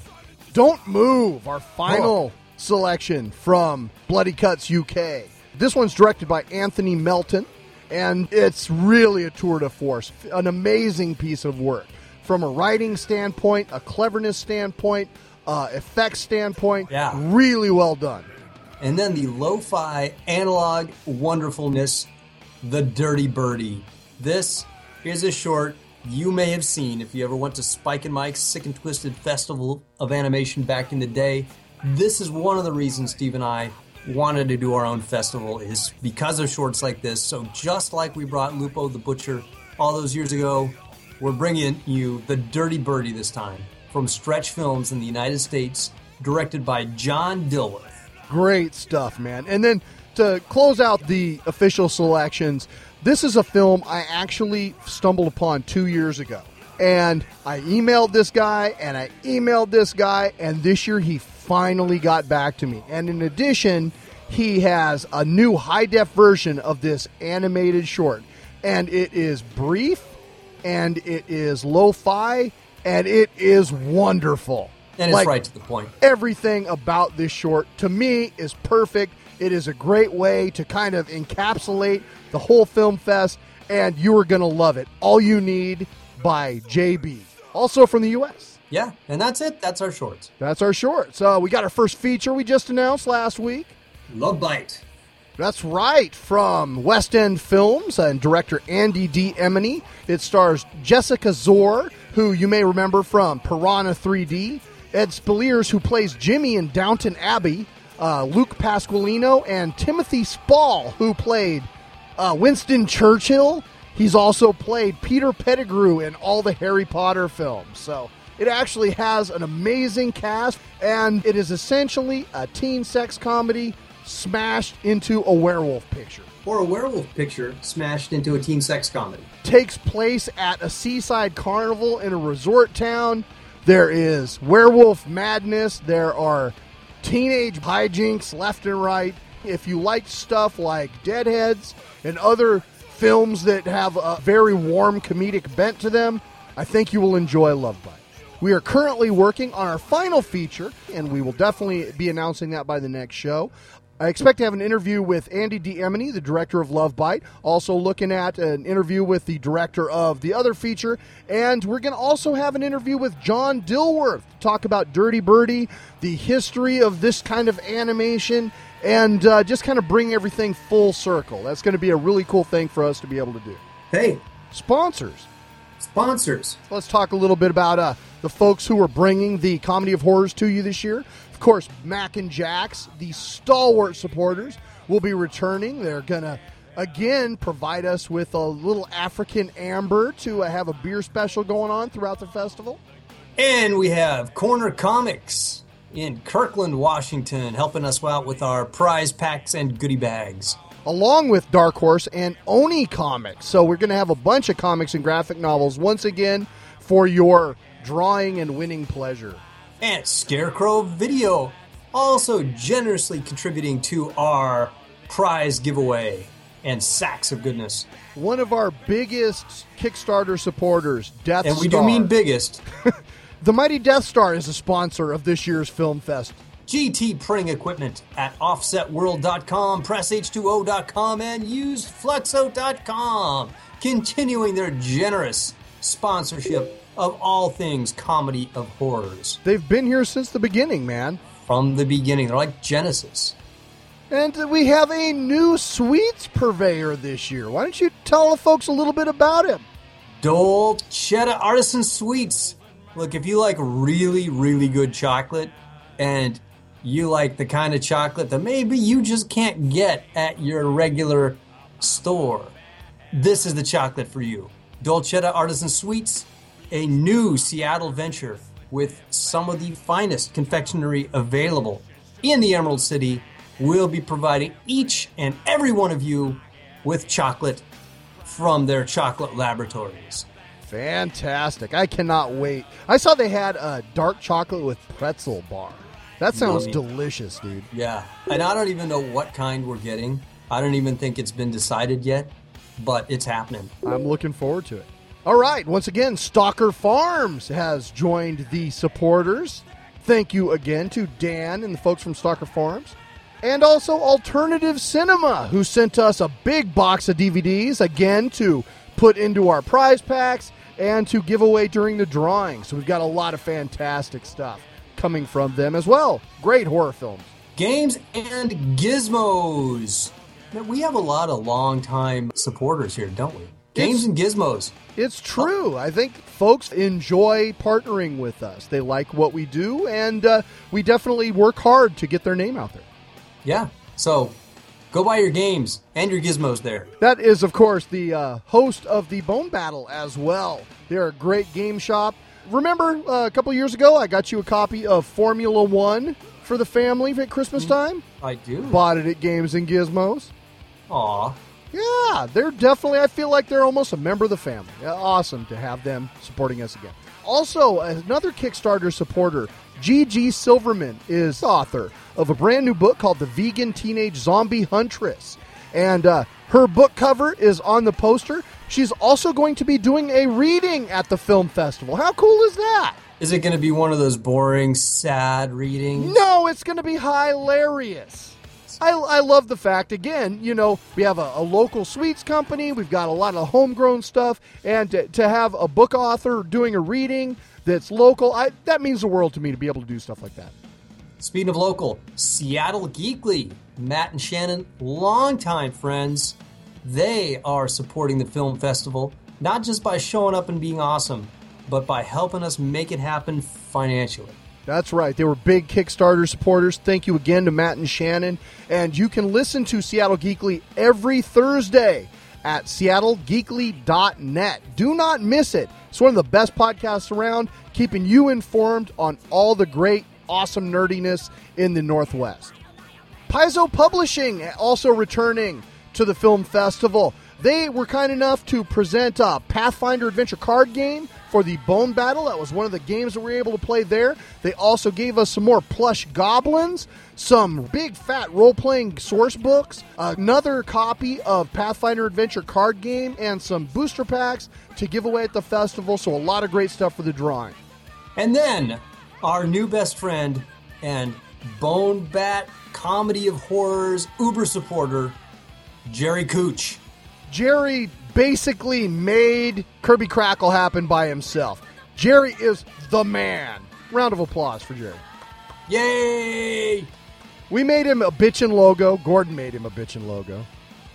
Don't Move, our final Oh. selection from Bloody Cuts UK. This one's directed by Anthony Melton, and it's really a tour de force. An amazing piece of work. From a writing standpoint, a cleverness standpoint, uh, effects standpoint, Yeah. really well done. And then the lo-fi analog wonderfulness, The Dirty Birdie. This is a short you may have seen if you ever went to Spike and Mike's Sick and Twisted Festival of Animation back in the day. This is one of the reasons Steve and I wanted to do our own festival is because of shorts like this. So just like we brought Lupo the Butcher all those years ago, we're bringing you The Dirty Birdie this time from Stretch Films in the United States, directed by John Dilworth. Great stuff, man. And then to close out the official selections, this is a film I actually stumbled upon two years ago. And I emailed this guy and I emailed this guy, and this year he finally got back to me. And in addition, he has a new high def version of this animated short. And it is brief and it is lo fi and it is wonderful. And it's Like, right to the point. everything about this short to me is perfect. It is a great way to kind of encapsulate the whole film fest, and you are going to love it. All you need by JB, also from the U.S. Yeah, and that's it. That's our shorts. That's our shorts. Uh, we got our first feature we just announced last week. Love Bite. That's right, from West End Films and director Andy De Emmony. It stars Jessica Szohr, who you may remember from Piranha 3D, Ed Speleers, who plays Jimmy in Downton Abbey, uh, Luke Pasqualino, and Timothy Spall, who played uh, Winston Churchill. He's also played Peter Pettigrew in all the Harry Potter films. So it actually has an amazing cast, and it is essentially a teen sex comedy smashed into a werewolf picture. Or a werewolf picture smashed into a teen sex comedy. Takes place at a seaside carnival in a resort town. There is werewolf madness. There are teenage hijinks left and right. If you like stuff like Deadheads and other films that have a very warm comedic bent to them, I think you will enjoy Love Bite. We are currently working on our final feature, and we will definitely be announcing that by the next show. I expect to have an interview with Andy D. The director of Love Bite. Also, looking at an interview with the director of the other feature. And we're going to also have an interview with John Dilworth to talk about Dirty Birdie, the history of this kind of animation, and uh, just kind of bring everything full circle. That's going to be a really cool thing for us to be able to do. Hey, Sponsors. sponsors. Let's talk a little bit about uh, the folks who are bringing the comedy of horrors to you this year. Of course, Mac and Jack's, the stalwart supporters, will be returning. They're going to again provide us with a little African amber to uh, have a beer special going on throughout the festival. And we have Corner Comics in Kirkland, Washington, helping us out with our prize packs and goodie bags. along with Dark Horse and Oni Comics. So we're going to have a bunch of comics and graphic novels once again for your drawing and winning pleasure. And Scarecrow Video, also generously contributing to our prize giveaway and sacks of goodness. One of our biggest Kickstarter supporters, Death Star. And we do mean biggest. The Mighty Death Star is a sponsor of this year's Film Fest. GT printing equipment at offsetworld.com, pressh2o.com, and usedfluxo.com, continuing their generous sponsorship of all things comedy of horrors They've been here since the beginning, man. from the beginning. They're like Genesis. And we have a new sweets purveyor this year. Why don't you tell the folks a little bit about him? Dolcetta Artisan Sweets. Look, if you like really, really good chocolate, and you like the kind of chocolate that maybe you just can't get at your regular store, this is the chocolate for you. Dolcetta Artisan Sweets, a new Seattle venture with some of the finest confectionery available in the Emerald City, We'll be providing each and every one of you with chocolate from their chocolate laboratories. Fantastic. I cannot wait. I saw they had a dark chocolate with pretzel bar. That sounds Yummy. delicious, dude. Yeah, and I don't even know what kind we're getting. I don't even think it's been decided yet, but it's happening. I'm looking forward to it. All right, once again, Stalker Farms has joined the supporters. Thank you again to Dan and the folks from Stalker Farms. And also Alternative Cinema, who sent us a big box of DVDs, again, to put into our prize packs and to give away during the drawing. So we've got a lot of fantastic stuff coming from them as well. Great horror films. Games and Gizmos. Now, we have a lot of longtime supporters here, don't we? Games and Gizmos. It's true. I think folks enjoy partnering with us. They like what we do, and uh, we definitely work hard to get their name out there. Yeah. So go buy your games and your Gizmos there. That is, of course, the uh, host of the Bone Battle as well. They're a great game shop. Remember uh, a couple years ago, I got you a copy of Formula One for the family at Christmas time? I do. Bought it at Games and Gizmos. Aw. Yeah, they're definitely, I feel like they're almost a member of the family. Awesome to have them supporting us again. Also, another Kickstarter supporter, G.G. Silverman, is author of a brand new book called The Vegan Teenage Zombie Huntress. And uh, her book cover is on the poster. She's also going to be doing a reading at the film festival. How cool is that? Is it going to be one of those boring, sad readings? No, it's going to be hilarious. I, I love the fact, again, you know, we have a, a local sweets company, we've got a lot of homegrown stuff, and to, to have a book author doing a reading that's local, I, that means the world to me to be able to do stuff like that. Speaking of local, Seattle Geekly, Matt and Shannon, longtime friends, they are supporting the film festival, not just by showing up and being awesome, but by helping us make it happen financially. That's right. They were big Kickstarter supporters. Thank you again to Matt and Shannon. And you can listen to Seattle Geekly every Thursday at seattlegeekly.net. Do not miss it. It's one of the best podcasts around, keeping you informed on all the great, awesome nerdiness in the Northwest. Paizo Publishing also returning to the film festival. They were kind enough to present a Pathfinder Adventure card game for the Bone Battle. That was one of the games that we were able to play there. They also gave us some more plush goblins, some big fat role playing source books, another copy of Pathfinder Adventure card game, and some booster packs to give away at the festival. So, a lot of great stuff for the drawing. And then our new best friend and Bone Bat Comedy of Horrors Uber supporter, Jerry Cooch. Jerry basically made Kirby Krackle happen by himself. Jerry is the man. Round of applause for Jerry. Yay! We made him a bitchin' logo. Gordon made him a bitchin' logo.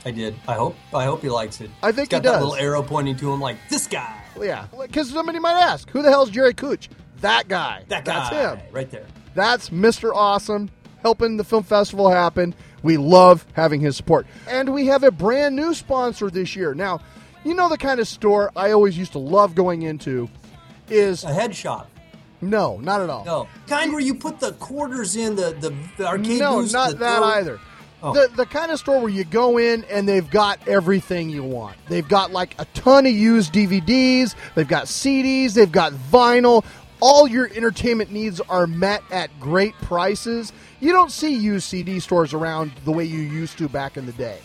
I did. I hope. I hope he likes it. I think He's got he that does. little arrow pointing to him, like this guy. Yeah, because somebody might ask, who the hell's Jerry Cooch? That guy. That guy. That's him. right there. That's Mr. Awesome helping the film festival happen. We love having his support. And we have a brand new sponsor this year. Now, you know the kind of store I always used to love going into is A head shop. no, not at all. No, kind where you put the quarters in the the, the arcade no, booths, not that throw- either. Oh. The the kind of store where you go in and they've got everything you want. They've got like a ton of used DVDs, they've got CDs, they've got vinyl. All your entertainment needs are met at great prices. You don't see used CD stores around the way you used to back in the day.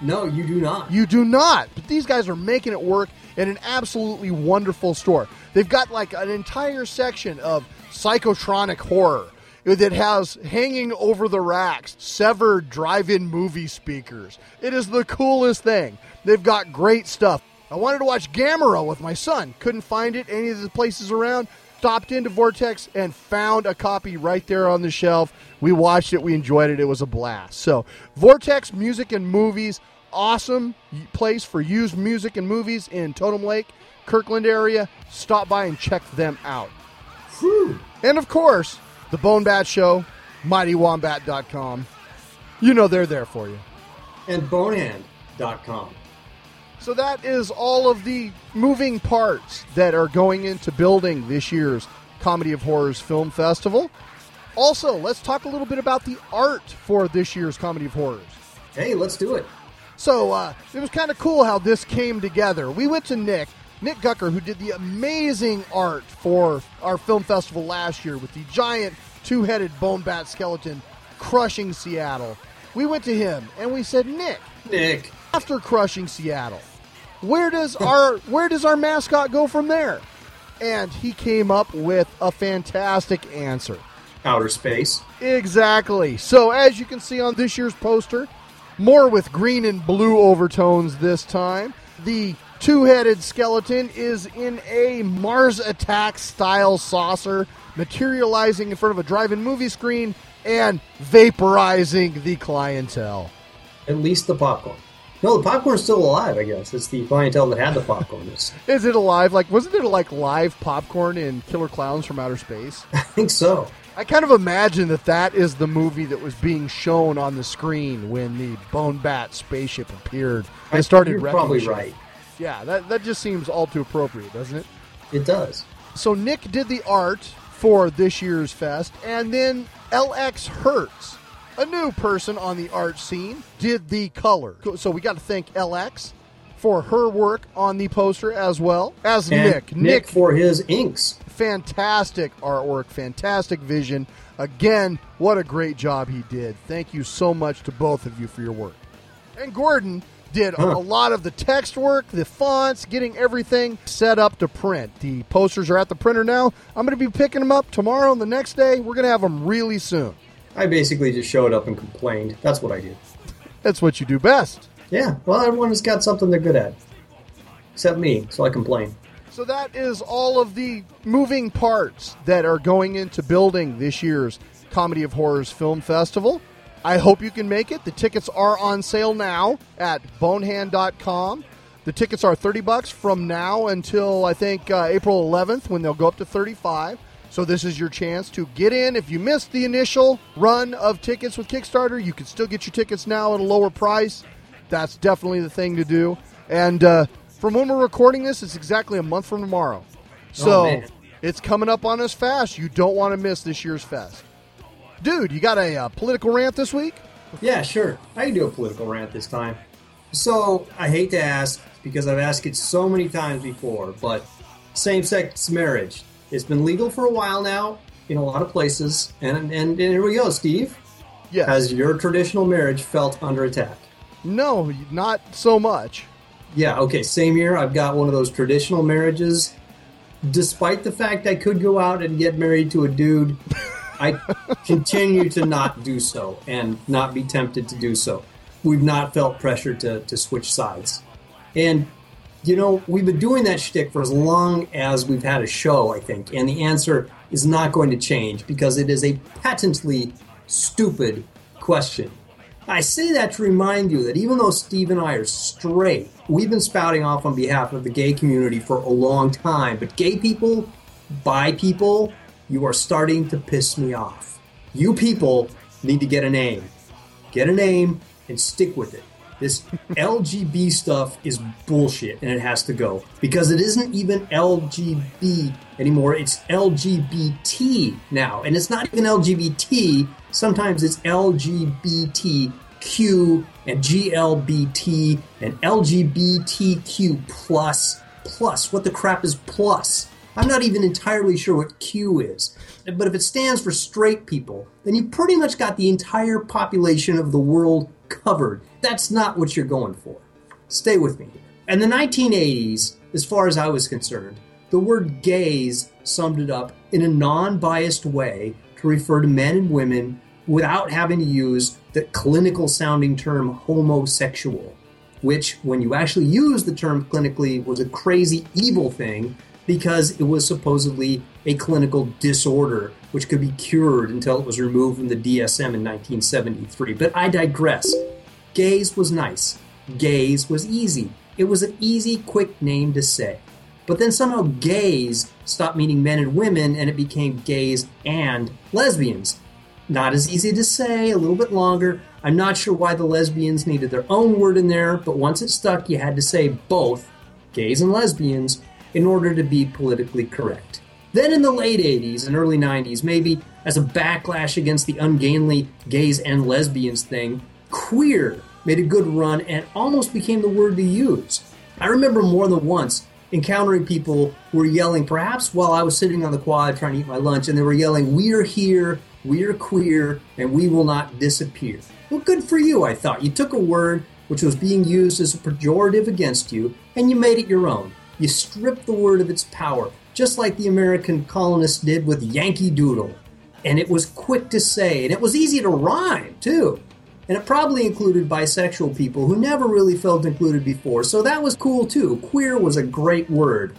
No, you do not. You do not. But these guys are making it work in an absolutely wonderful store. They've got like an entire section of psychotronic horror that has hanging over the racks severed drive-in movie speakers. It is the coolest thing. They've got great stuff. I wanted to watch Gamera with my son. Couldn't find it any of the places around. Stopped into Vortex and found a copy right there on the shelf. We watched it. We enjoyed it. It was a blast. So, Vortex Music and Movies, awesome place for used music and movies in Totem Lake, Kirkland area. Stop by and check them out. And of course, The Bone Bat Show, MightyWombat.com. You know they're there for you. And bonehand.com. So that is all of the moving parts that are going into building this year's Comedy of Horrors Film Festival. Also, let's talk a little bit about the art for this year's Comedy of Horrors. Hey, let's do it. So uh, it was kind of cool how this came together. We went to Nick, Nick Gucker, who did the amazing art for our film festival last year with the giant two headed bone bat skeleton crushing Seattle. We went to him and we said, Nick, Nick. after crushing Seattle, where does our where does our mascot go from there? And he came up with a fantastic answer. Outer space. Exactly. So as you can see on this year's poster, more with green and blue overtones this time. The two-headed skeleton is in a Mars Attack style saucer, materializing in front of a drive-in movie screen and vaporizing the clientele. At least the popcorn. No, the popcorn's still alive, I guess. It's the clientele that had the popcorn. Is it alive? Like wasn't it like live popcorn in Killer Clowns from Outer Space? I think so. I kind of imagine that that is the movie that was being shown on the screen when the Bone Bat spaceship appeared and started You're probably right. Yeah, that, that just seems all too appropriate, doesn't it? It does. So Nick did the art for this year's fest, and then LX Hertz, a new person on the art scene, did the color. So we got to thank LX for her work on the poster as well as And Nick. Nick for his inks. fantastic artwork, fantastic vision. Again, what a great job he did. Thank you so much to both of you for your work. And Gordon did a lot of the text work, the fonts, getting everything set up to print. The posters are at the printer now. I'm going to be picking them up tomorrow and the next day. We're going to have them really soon. I basically just showed up and complained. That's what I do. That's what you do best. Yeah, well, everyone's got something they're good at. Except me, so I complain. So that is all of the moving parts that are going into building this year's Comedy of Horrors Film Festival. I hope you can make it. The tickets are on sale now at bonehand.com. The tickets are 30 bucks from now until I think uh, April 11th when they'll go up to 35. So this is your chance to get in. If you missed the initial run of tickets with Kickstarter, you can still get your tickets now at a lower price. That's definitely the thing to do. And uh, from when we're recording this, it's exactly a month from tomorrow. So man. it's coming up on us fast. You don't want to miss this year's fest. Dude, you got a uh, political rant this week? Yeah, sure. I can do a political rant this time. So, I hate to ask because I've asked it so many times before, but same sex marriage. It's been legal for a while now in a lot of places. And, and, and here we go, Steve. Yes. Has your traditional marriage felt under attack? no, not so much. Yeah, okay, same here. I've got one of those traditional marriages. Despite the fact I could go out and get married to a dude, I continue to not do so and not be tempted to do so. We've not felt pressure to, to switch sides. And, you know, we've been doing that shtick for as long as we've had a show, I think. And the answer is not going to change because it is a patently stupid question. I say that to remind you that even though Steve and I are straight, we've been spouting off on behalf of the gay community for a long time. But gay people, bi people, you are starting to piss me off. You people need to get a name. Get a name and stick with it. This LGB stuff is bullshit and it has to go. Because it isn't even LGB anymore, it's LGBT now. And it's not even LGBT, sometimes it's LGBTQ and GLBT and LGBTQ plus plus. What the crap is plus? I'm not even entirely sure what Q is. But if it stands for straight people, then you pretty much got the entire population of the world covered. That's not what you're going for. Stay with me. In the 1980s, as far as I was concerned, the word gays summed it up in a non biased way to refer to men and women without having to use the clinical sounding term homosexual, which, when you actually use the term clinically, was a crazy evil thing because it was supposedly a clinical disorder which could be cured until it was removed from the DSM in 1973. But I digress. Gays was nice. Gays was easy. It was an easy, quick name to say. But then somehow gays stopped meaning men and women and it became gays and lesbians. Not as easy to say, a little bit longer. I'm not sure why the lesbians needed their own word in there, but once it stuck, you had to say both, gays and lesbians, in order to be politically correct. Then in the late 80s and early 90s, maybe as a backlash against the ungainly gays and lesbians thing, queer made a good run and almost became the word to use. I remember more than once encountering people who were yelling, perhaps while I was sitting on the quad trying to eat my lunch, and they were yelling, We're here, we're queer, and we will not disappear. Well, good for you, I thought. You took a word which was being used as a pejorative against you, and you made it your own. You stripped the word of its power, just like the American colonists did with Yankee Doodle. And it was quick to say, and it was easy to rhyme, too. And it probably included bisexual people who never really felt included before, so that was cool too. Queer was a great word.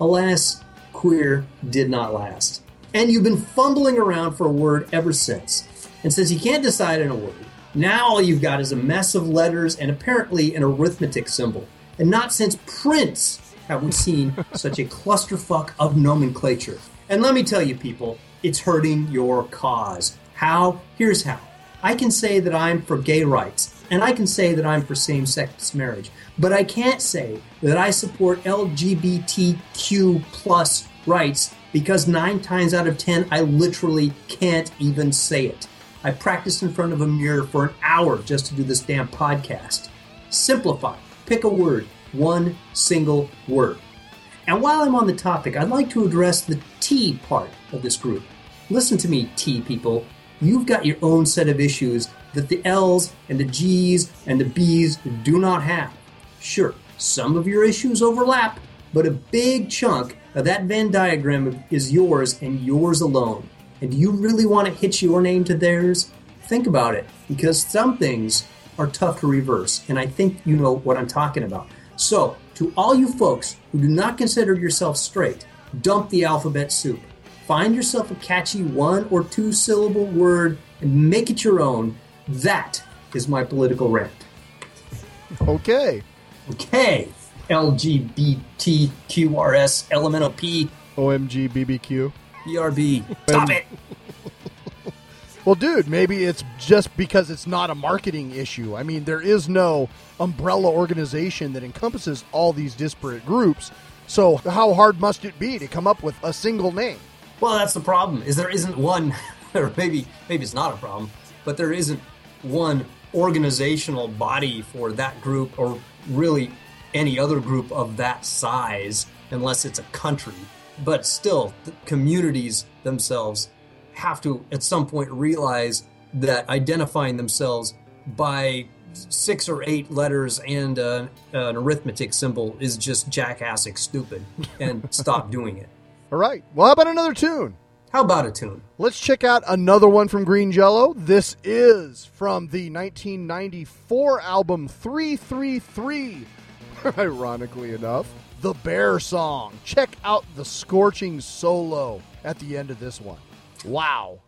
Alas, queer did not last. And you've been fumbling around for a word ever since. And since you can't decide on a word, now all you've got is a mess of letters and apparently an arithmetic symbol. And not since Prince have we seen such a clusterfuck of nomenclature. And let me tell you, people, it's hurting your cause. How? Here's how. I can say that I'm for gay rights, and I can say that I'm for same sex marriage, but I can't say that I support LGBTQ plus rights because nine times out of ten I literally can't even say it. I practiced in front of a mirror for an hour just to do this damn podcast. Simplify. Pick a word. One single word. And while I'm on the topic, I'd like to address the T part of this group. Listen to me, T people. You've got your own set of issues that the L's and the G's and the B's do not have. Sure, some of your issues overlap, but a big chunk of that Venn diagram is yours and yours alone. And do you really want to hitch your name to theirs? Think about it, because some things are tough to reverse, and I think you know what I'm talking about. So, to all you folks who do not consider yourself straight, dump the alphabet soup. Find yourself a catchy one or two syllable word and make it your own. That is my political rant. Okay. Okay, LGBTQRS, LMNOP, OMG BBQ. BRB. Stop it! Well, dude, maybe it's just because it's not a marketing issue. I mean, there is no umbrella organization that encompasses all these disparate groups. So, how hard must it be to come up with a single name? Well, that's the problem. Is there isn't one, or maybe maybe it's not a problem, but there isn't one organizational body for that group, or really any other group of that size, unless it's a country. But still, the communities themselves have to at some point realize that identifying themselves by six or eight letters and uh, an arithmetic symbol is just jackassic stupid and stop doing it. All right. Well, how about another tune? How about a tune? Let's check out another one from Green Jello. This is from the 1994 album 333. Ironically enough, the Bear Song. Check out the scorching solo at the end of this one. Wow.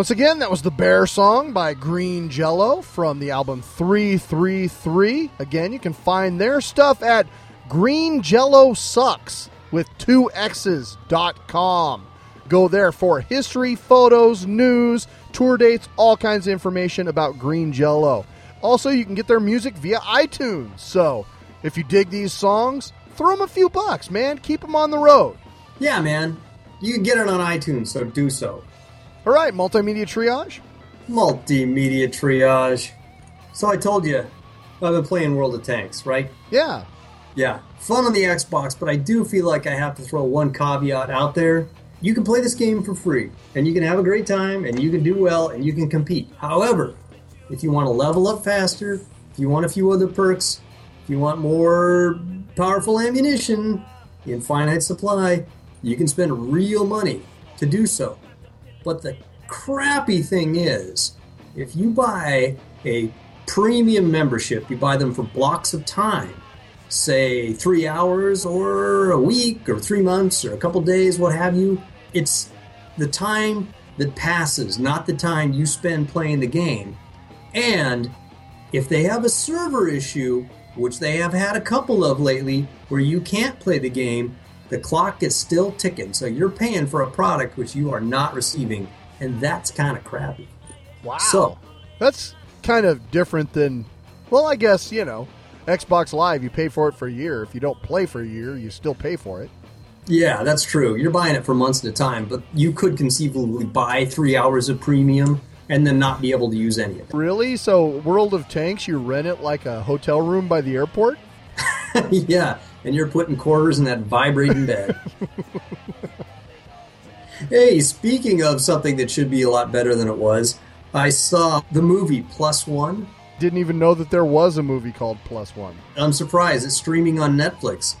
Once again, that was the Bear song by Green Jello from the album 333. Again, you can find their stuff at Green Jello Sucks with two X's dot com. Go there for history, photos, news, tour dates, all kinds of information about Green Jello. Also, you can get their music via iTunes. So, if you dig these songs, throw them a few bucks, man. Keep them on the road. Yeah, man. You can get it on iTunes, so do so. All right, multimedia triage. Multimedia triage. So I told you, I've been playing World of Tanks, right? Yeah. Yeah, fun on the Xbox, but I do feel like I have to throw one caveat out there. You can play this game for free, and you can have a great time, and you can do well, and you can compete. However, if you want to level up faster, if you want a few other perks, if you want more powerful ammunition, in finite supply, you can spend real money to do so. But the crappy thing is, if you buy a premium membership, you buy them for blocks of time, say three hours or a week or three months or a couple days, what have you, it's the time that passes, not the time you spend playing the game. And if they have a server issue, which they have had a couple of lately, where you can't play the game, the clock is still ticking. So you're paying for a product which you are not receiving, and that's kind of crappy. Wow. So- that's kind of different than, well, I guess, you know, Xbox Live, you pay for it for a year. If you don't play for a year, you still pay for it. Yeah, that's true. You're buying it for months at a time, but you could conceivably buy three hours of premium and then not be able to use any of it. Really? So, World of Tanks, you rent it like a hotel room by the airport? yeah, and you're putting quarters in that vibrating bed. hey, speaking of something that should be a lot better than it was, I saw the movie Plus One. Didn't even know that there was a movie called Plus One. I'm surprised it's streaming on Netflix.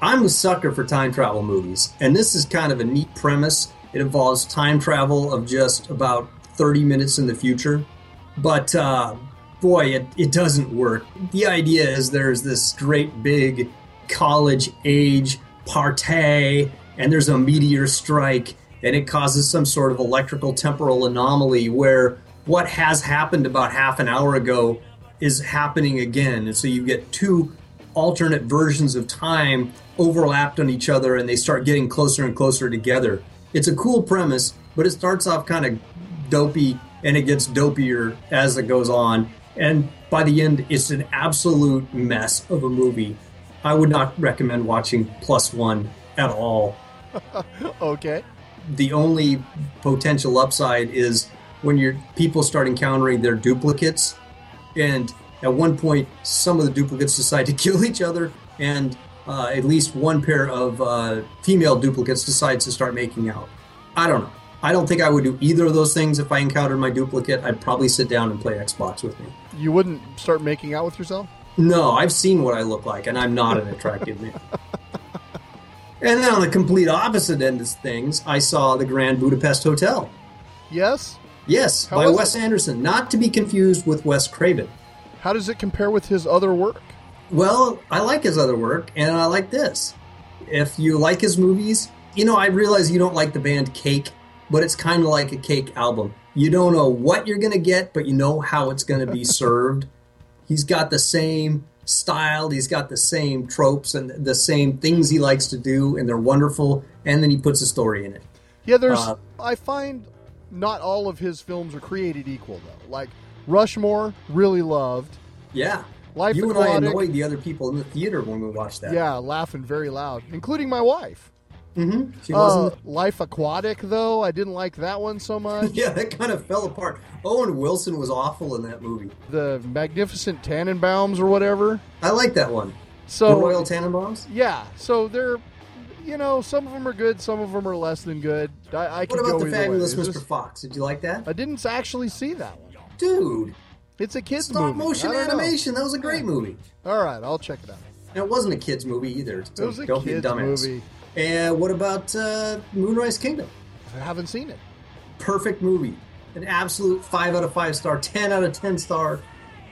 I'm a sucker for time travel movies, and this is kind of a neat premise. It involves time travel of just about 30 minutes in the future. But uh, boy, it, it doesn't work. The idea is there's this great big college age partay, and there's a meteor strike, and it causes some sort of electrical temporal anomaly where what has happened about half an hour ago is happening again. And so you get two alternate versions of time overlapped on each other and they start getting closer and closer together. It's a cool premise, but it starts off kind of dopey and it gets dopier as it goes on. And by the end, it's an absolute mess of a movie. I would not recommend watching Plus One at all. Okay. The only potential upside is when your people start encountering their duplicates, and at one point, some of the duplicates decide to kill each other, and uh, at least one pair of uh, female duplicates decides to start making out. I don't know. I don't think I would do either of those things if I encountered my duplicate. I'd probably sit down and play Xbox with me. You wouldn't start making out with yourself? No, I've seen what I look like, and I'm not an attractive man. And then on the complete opposite end of things, I saw the Grand Budapest Hotel. Yes. Yes, How by Wes it? Anderson, not to be confused with Wes Craven. How does it compare with his other work? Well, I like his other work, and I like this. If you like his movies, you know, I realize you don't like the band Cake, but it's kind of like a Cake album. You don't know what you're going to get, but you know how it's going to be served. He's got the same style, he's got the same tropes and the same things he likes to do, and they're wonderful, and then he puts a story in it. Yeah, there's. Uh, I find not all of his films are created equal, though. Like Rushmore, really loved. Yeah. Life you and I annoyed the other people in the theater when we watched that. Yeah, laughing very loud, including my wife. Hmm She Uh, wasn't. Life Aquatic, though, I didn't like that one so much. yeah, that kind of fell apart. Owen Wilson was awful in that movie. the Magnificent Tenenbaums or whatever. I like that one. So the Royal Tenenbaums. yeah, so they're, you know, some of them are good, some of them are less than good. I, I What about the fabulous. Mr. Just- Fox? Did you like that? I didn't actually see that one. Dude, It's a kids stop movie. motion don't know. animation. That was a great movie. All right, I'll check it out. And it wasn't a kids movie either. So It was a don't be kids dumbass. movie. And what about uh, Moonrise Kingdom? I haven't seen it. Perfect movie. An absolute five out of five star, ten out of ten star,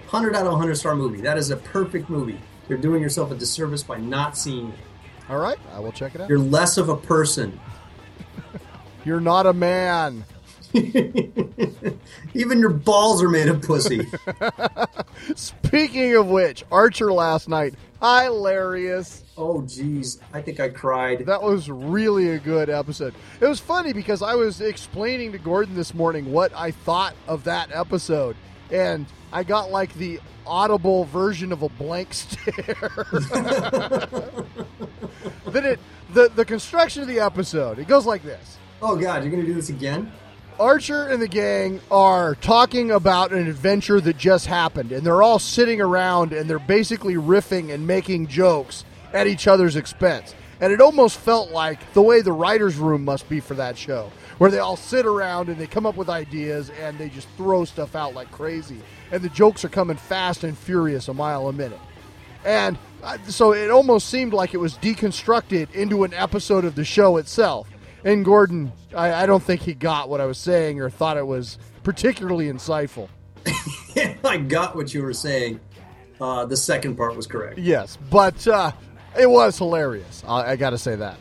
hundred out of hundred star movie. That is a perfect movie. You're doing yourself a disservice by not seeing it. All right, I will check it out. You're less of a person. You're not a man. Even your balls are made of pussy. Speaking of which, Archer last night, hilarious. Oh, geez. I think I cried. That was really a good episode. It was funny because I was explaining to Gordon this morning what I thought of that episode, and I got like the audible version of a blank stare. then it the the construction of the episode it goes like this. Oh, God, you're going to do this again? Archer and the gang are talking about an adventure that just happened, and they're all sitting around and they're basically riffing and making jokes at each other's expense. And it almost felt like the way the writer's room must be for that show, where they all sit around and they come up with ideas and they just throw stuff out like crazy. And the jokes are coming fast and furious a mile a minute. And uh, so it almost seemed like it was deconstructed into an episode of the show itself. And Gordon, I, I don't think he got what I was saying or thought it was particularly insightful. I got what you were saying. Uh, the second part was correct. Yes, but uh, it was hilarious. I, I got to say that.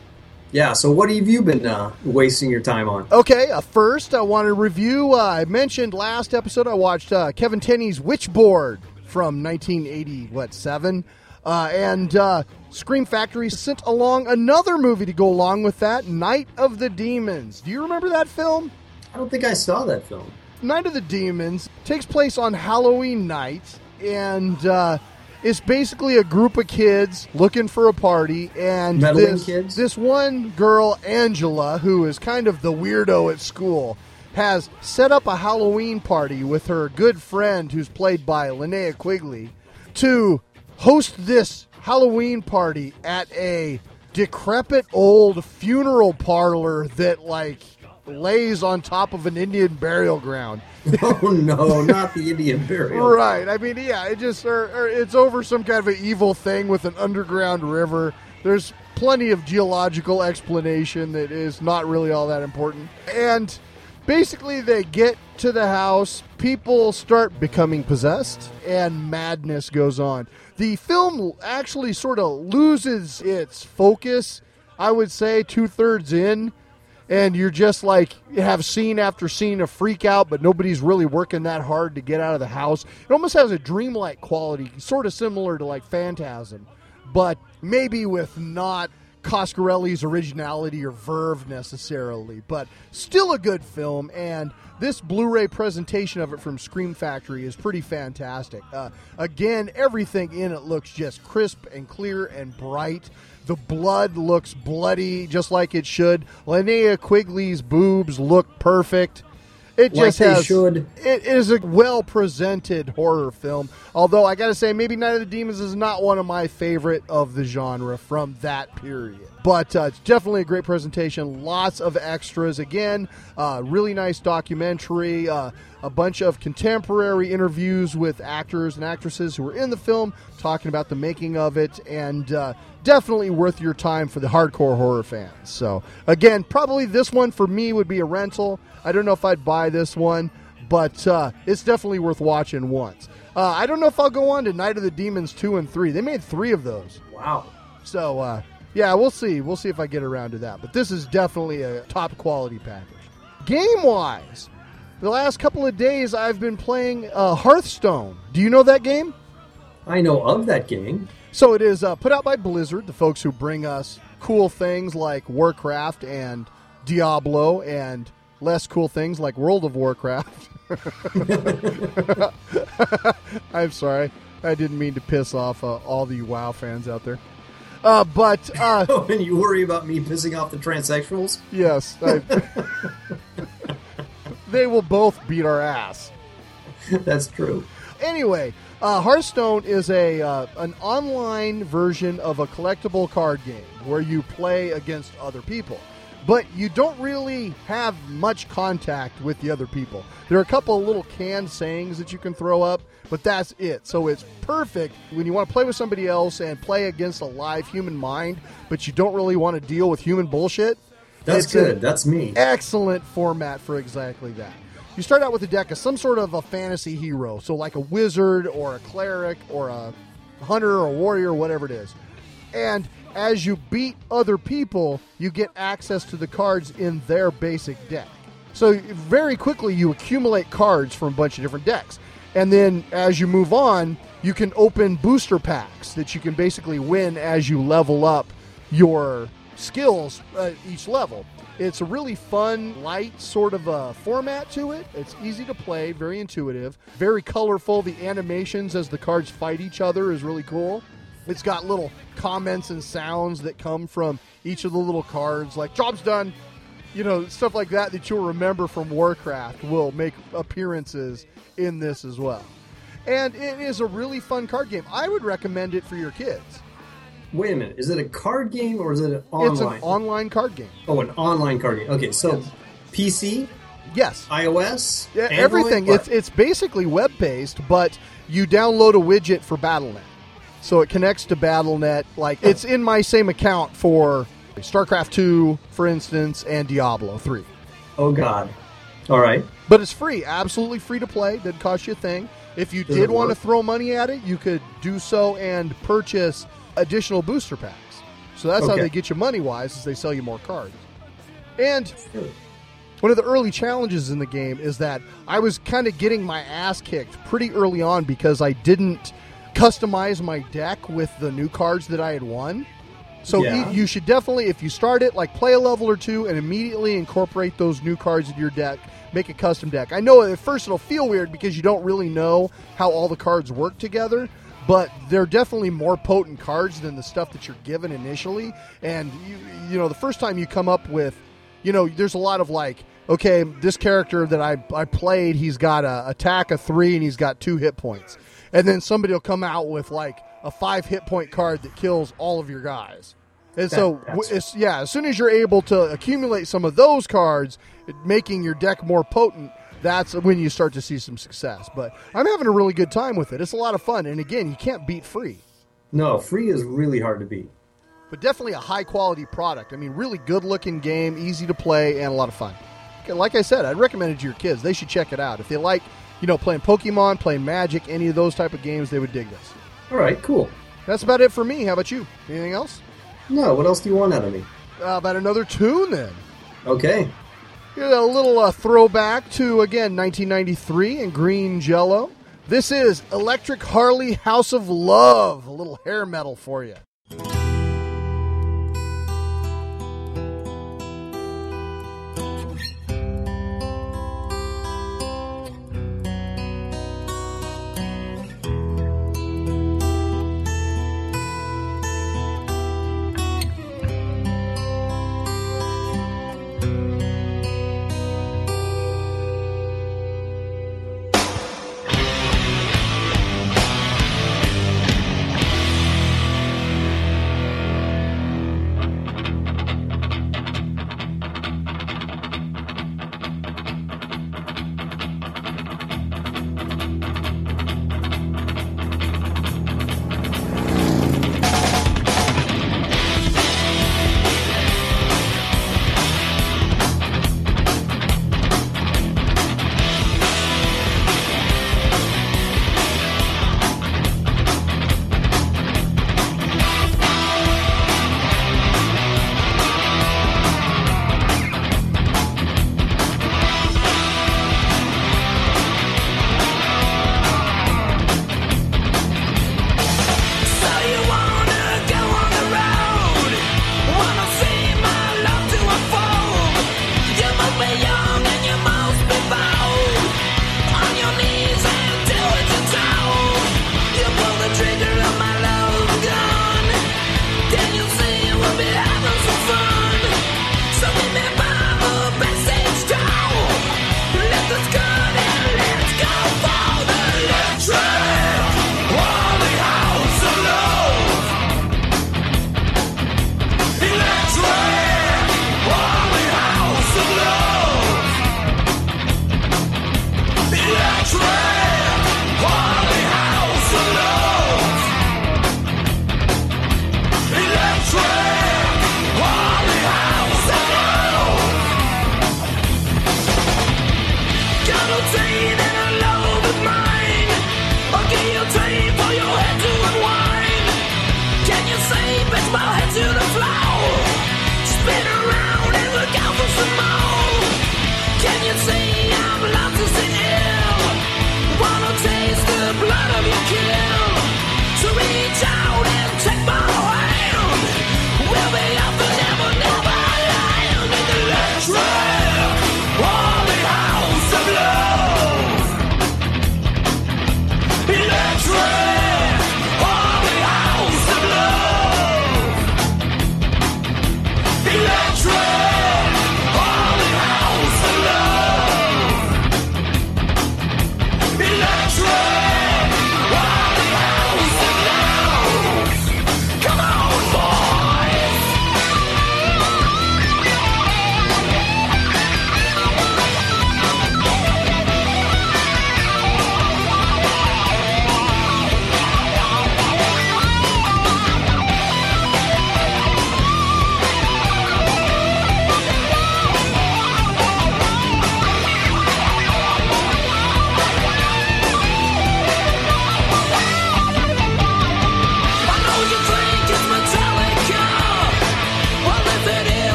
Yeah, so what have you been uh, wasting your time on? Okay, uh, first I want to review. Uh, I mentioned last episode I watched uh, Kevin Tenney's Witchboard from 1980, what seven, uh, and uh, Scream Factory sent along another movie to go along with that, Night of the Demons. Do you remember that film? I don't think I saw that film. Night of the Demons takes place on Halloween night, and uh, it's basically a group of kids looking for a party. And Meddling this, kids? this one girl, Angela, who is kind of the weirdo at school, has set up a Halloween party with her good friend, who's played by Linnea Quigley, to host this Halloween party at a decrepit old funeral parlor that, like, lays on top of an Indian burial ground. Oh no, not the Indian burial. Right. I mean, yeah, it just or, or it's over some kind of an evil thing with an underground river. There's plenty of geological explanation that is not really all that important. And basically they get to the house, people start becoming possessed and madness goes on. The film actually sort of loses its focus, I would say, two thirds in and you're just like have scene after scene of freak out, but nobody's really working that hard to get out of the house. It almost has a dreamlike quality, sort of similar to like Phantasm, but maybe with not Coscarelli's originality or verve necessarily, but still a good film. And this Blu-ray presentation of it from Scream Factory is pretty fantastic. Uh, again, everything in it looks just crisp and clear and bright. The blood looks bloody, just like it should. Linnea Quigley's boobs look perfect. It just they has. should. It is a well presented horror film. Although I gotta say, maybe Night of the Demons is not one of my favorite of the genre from that period. But uh, it's definitely a great presentation. Lots of extras. Again, uh, really nice documentary. Uh, a bunch of contemporary interviews with actors and actresses who were in the film, talking about the making of it, and uh, definitely worth your time for the hardcore horror fans. So, again, probably this one for me would be a rental. I don't know if I'd buy this one, but uh, it's definitely worth watching once. Uh, I don't know if I'll go on to Night of the Demons 2 and 3. They made three of those. Wow. So, uh, yeah, we'll see. We'll see if I get around to that. But this is definitely a top quality package. Game wise, the last couple of days I've been playing uh, Hearthstone. Do you know that game? I know of that game. So it is uh, put out by Blizzard, the folks who bring us cool things like Warcraft and Diablo, and less cool things like World of Warcraft. I'm sorry, I didn't mean to piss off uh, all the WoW fans out there. Uh, but uh, Oh, and you worry about me pissing off the transsexuals? yes, I, they will both beat our ass. That's true. Anyway, uh, Hearthstone is a uh, an online version of a collectible card game where you play against other people, but you don't really have much contact with the other people. There are a couple of little canned sayings that you can throw up, but that's it. So it's perfect when you want to play with somebody else and play against a live human mind, but you don't really want to deal with human bullshit. That's It's good. That's me. excellent format for exactly that. You start out with a deck of some sort of a fantasy hero, so like a wizard or a cleric or a hunter or a warrior, whatever it is. And as you beat other people, you get access to the cards in their basic deck. So very quickly you accumulate cards from a bunch of different decks. And then as you move on, you can open booster packs that you can basically win as you level up your skills at each level. It's a really fun, light sort of a format to it. It's easy to play, very intuitive, very colorful. The animations as the cards fight each other is really cool. It's got little comments and sounds that come from each of the little cards, like "job's done," you know, stuff like that that you'll remember from Warcraft will make appearances in this as well. And it is a really fun card game. I would recommend it for your kids. Wait a minute. Is it a card game or is it an online? It's an online card game. oh, an online card game. Okay, so PC, Yes. iOS, Yeah, Android, everything. what? It's it's basically web based, but you download a widget for BattleNet, so it connects to BattleNet. Like it's in my same account for StarCraft two, for instance, and Diablo three. oh God. All right. But it's free, absolutely free to play. Didn't cost you a thing. If you Does did want to throw money at it, you could do so and purchase additional booster packs. So that's how they get you money wise, is they sell you more cards. And one of the early challenges in the game is that I was kind of getting my ass kicked pretty early on because I didn't customize my deck with the new cards that I had won. So Yeah. you- you should definitely, if you start it, like play a level or two and immediately incorporate those new cards into your deck. Make a custom deck. I know at first it'll feel weird because you don't really know how all the cards work together, but they're definitely more potent cards than the stuff that you're given initially. And you, you know, the first time you come up with, you know, there's a lot of like, okay, this character that I I played, he's got a attack of three and he's got two hit points, and then somebody will come out with like a five hit point card that kills all of your guys. And so, That- w- it's, yeah, as soon as you're able to accumulate some of those cards, making your deck more potent, that's when you start to see some success. But I'm having a really good time with it. It's a lot of fun, and again, you can't beat free. No, free is really hard to beat. but definitely a high quality product. I mean, really good looking game, easy to play, and a lot of fun. Like I said, I'd recommend it to your kids. They should check it out. If they like, you know, playing Pokemon, playing Magic, any of those type of games, they would dig this. All right, cool. That's about it for me. How about you? Anything else? No, what else do you want out of me? Uh, about another tune then. Okay. Here's a little uh, throwback to again 1993 and Green Jello. This is Electric Harley House of Love. A little hair metal for you.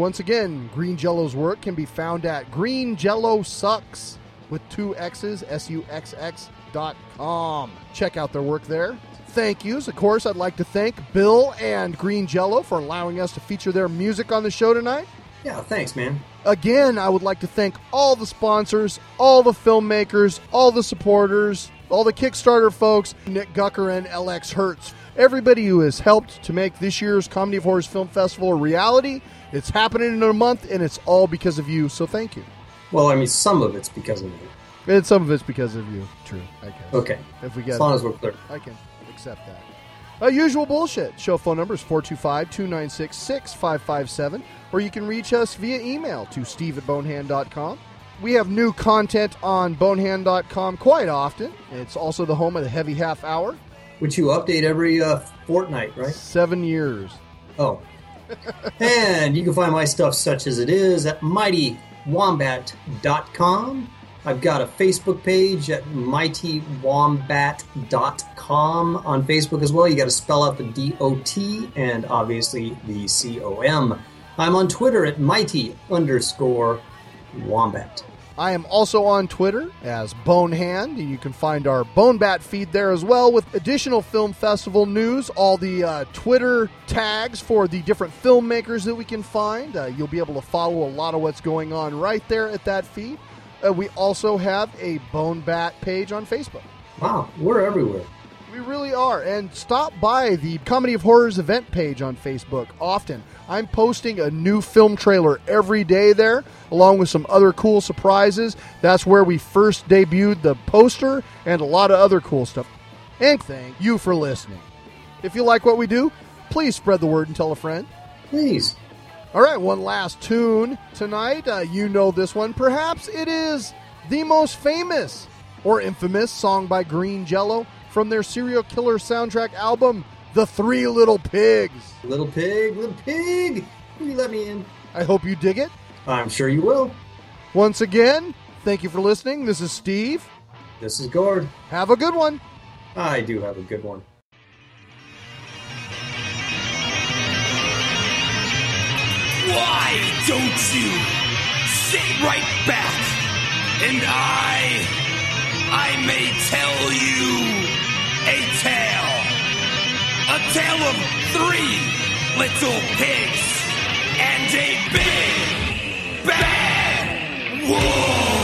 Once again, Green Jello's work can be found at Green Jello Sucks with two X's, S U X X dot com. Check out their work there. Thank yous. Of course, I'd like to thank Bill and Green Jello for allowing us to feature their music on the show tonight. Yeah, thanks, man. Again, I would like to thank all the sponsors, all the filmmakers, all the supporters, all the Kickstarter folks, Nick Gucker and LX Hertz. Everybody who has helped to make this year's Comedy of Horrors Film Festival a reality. It's happening in a month, and it's all because of you, so thank you. Well, I mean, some of it's because of me. And some of it's because of you. True, I guess. Okay. If we get As long as we're clear. I can accept that. Uh, usual bullshit. Show phone number is 425 296 6557, or you can reach us via email to steve at bonehand.com. We have new content on bonehand.com quite often. It's also the home of the Heavy Half Hour. Which you update every uh, fortnight, right? Seven years. Oh. and you can find my stuff such as it is at mightywombat.com. I've got a Facebook page at mightywombat.com on Facebook as well. You got to spell out the D O T and obviously the C O M. I'm on Twitter at mighty underscore wombat. I am also on Twitter as Bonehand, and you can find our Bonebat feed there as well with additional film festival news, all the uh, Twitter tags for the different filmmakers that we can find. Uh, you'll be able to follow a lot of what's going on right there at that feed. Uh, we also have a Bonebat page on Facebook. Wow, we're everywhere. We really are. And stop by the Comedy of Horrors event page on Facebook often. I'm posting a new film trailer every day there, along with some other cool surprises. That's where we first debuted the poster and a lot of other cool stuff. And thank you for listening. If you like what we do, please spread the word and tell a friend. Please. All right, one last tune tonight. Uh, you know this one. Perhaps it is the most famous or infamous song by Green Jello from their serial killer soundtrack album, The Three Little Pigs. Little pig, little pig, will you let me in? I hope you dig it. I'm sure you will. Once again, thank you for listening. This is Steve. This is Gord. Have a good one. I do have a good one. Why don't you sit right back and I, I may tell you a tale. A tale of three little pigs and a big bad wolf.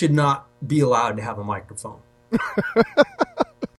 Should not be allowed to have a microphone.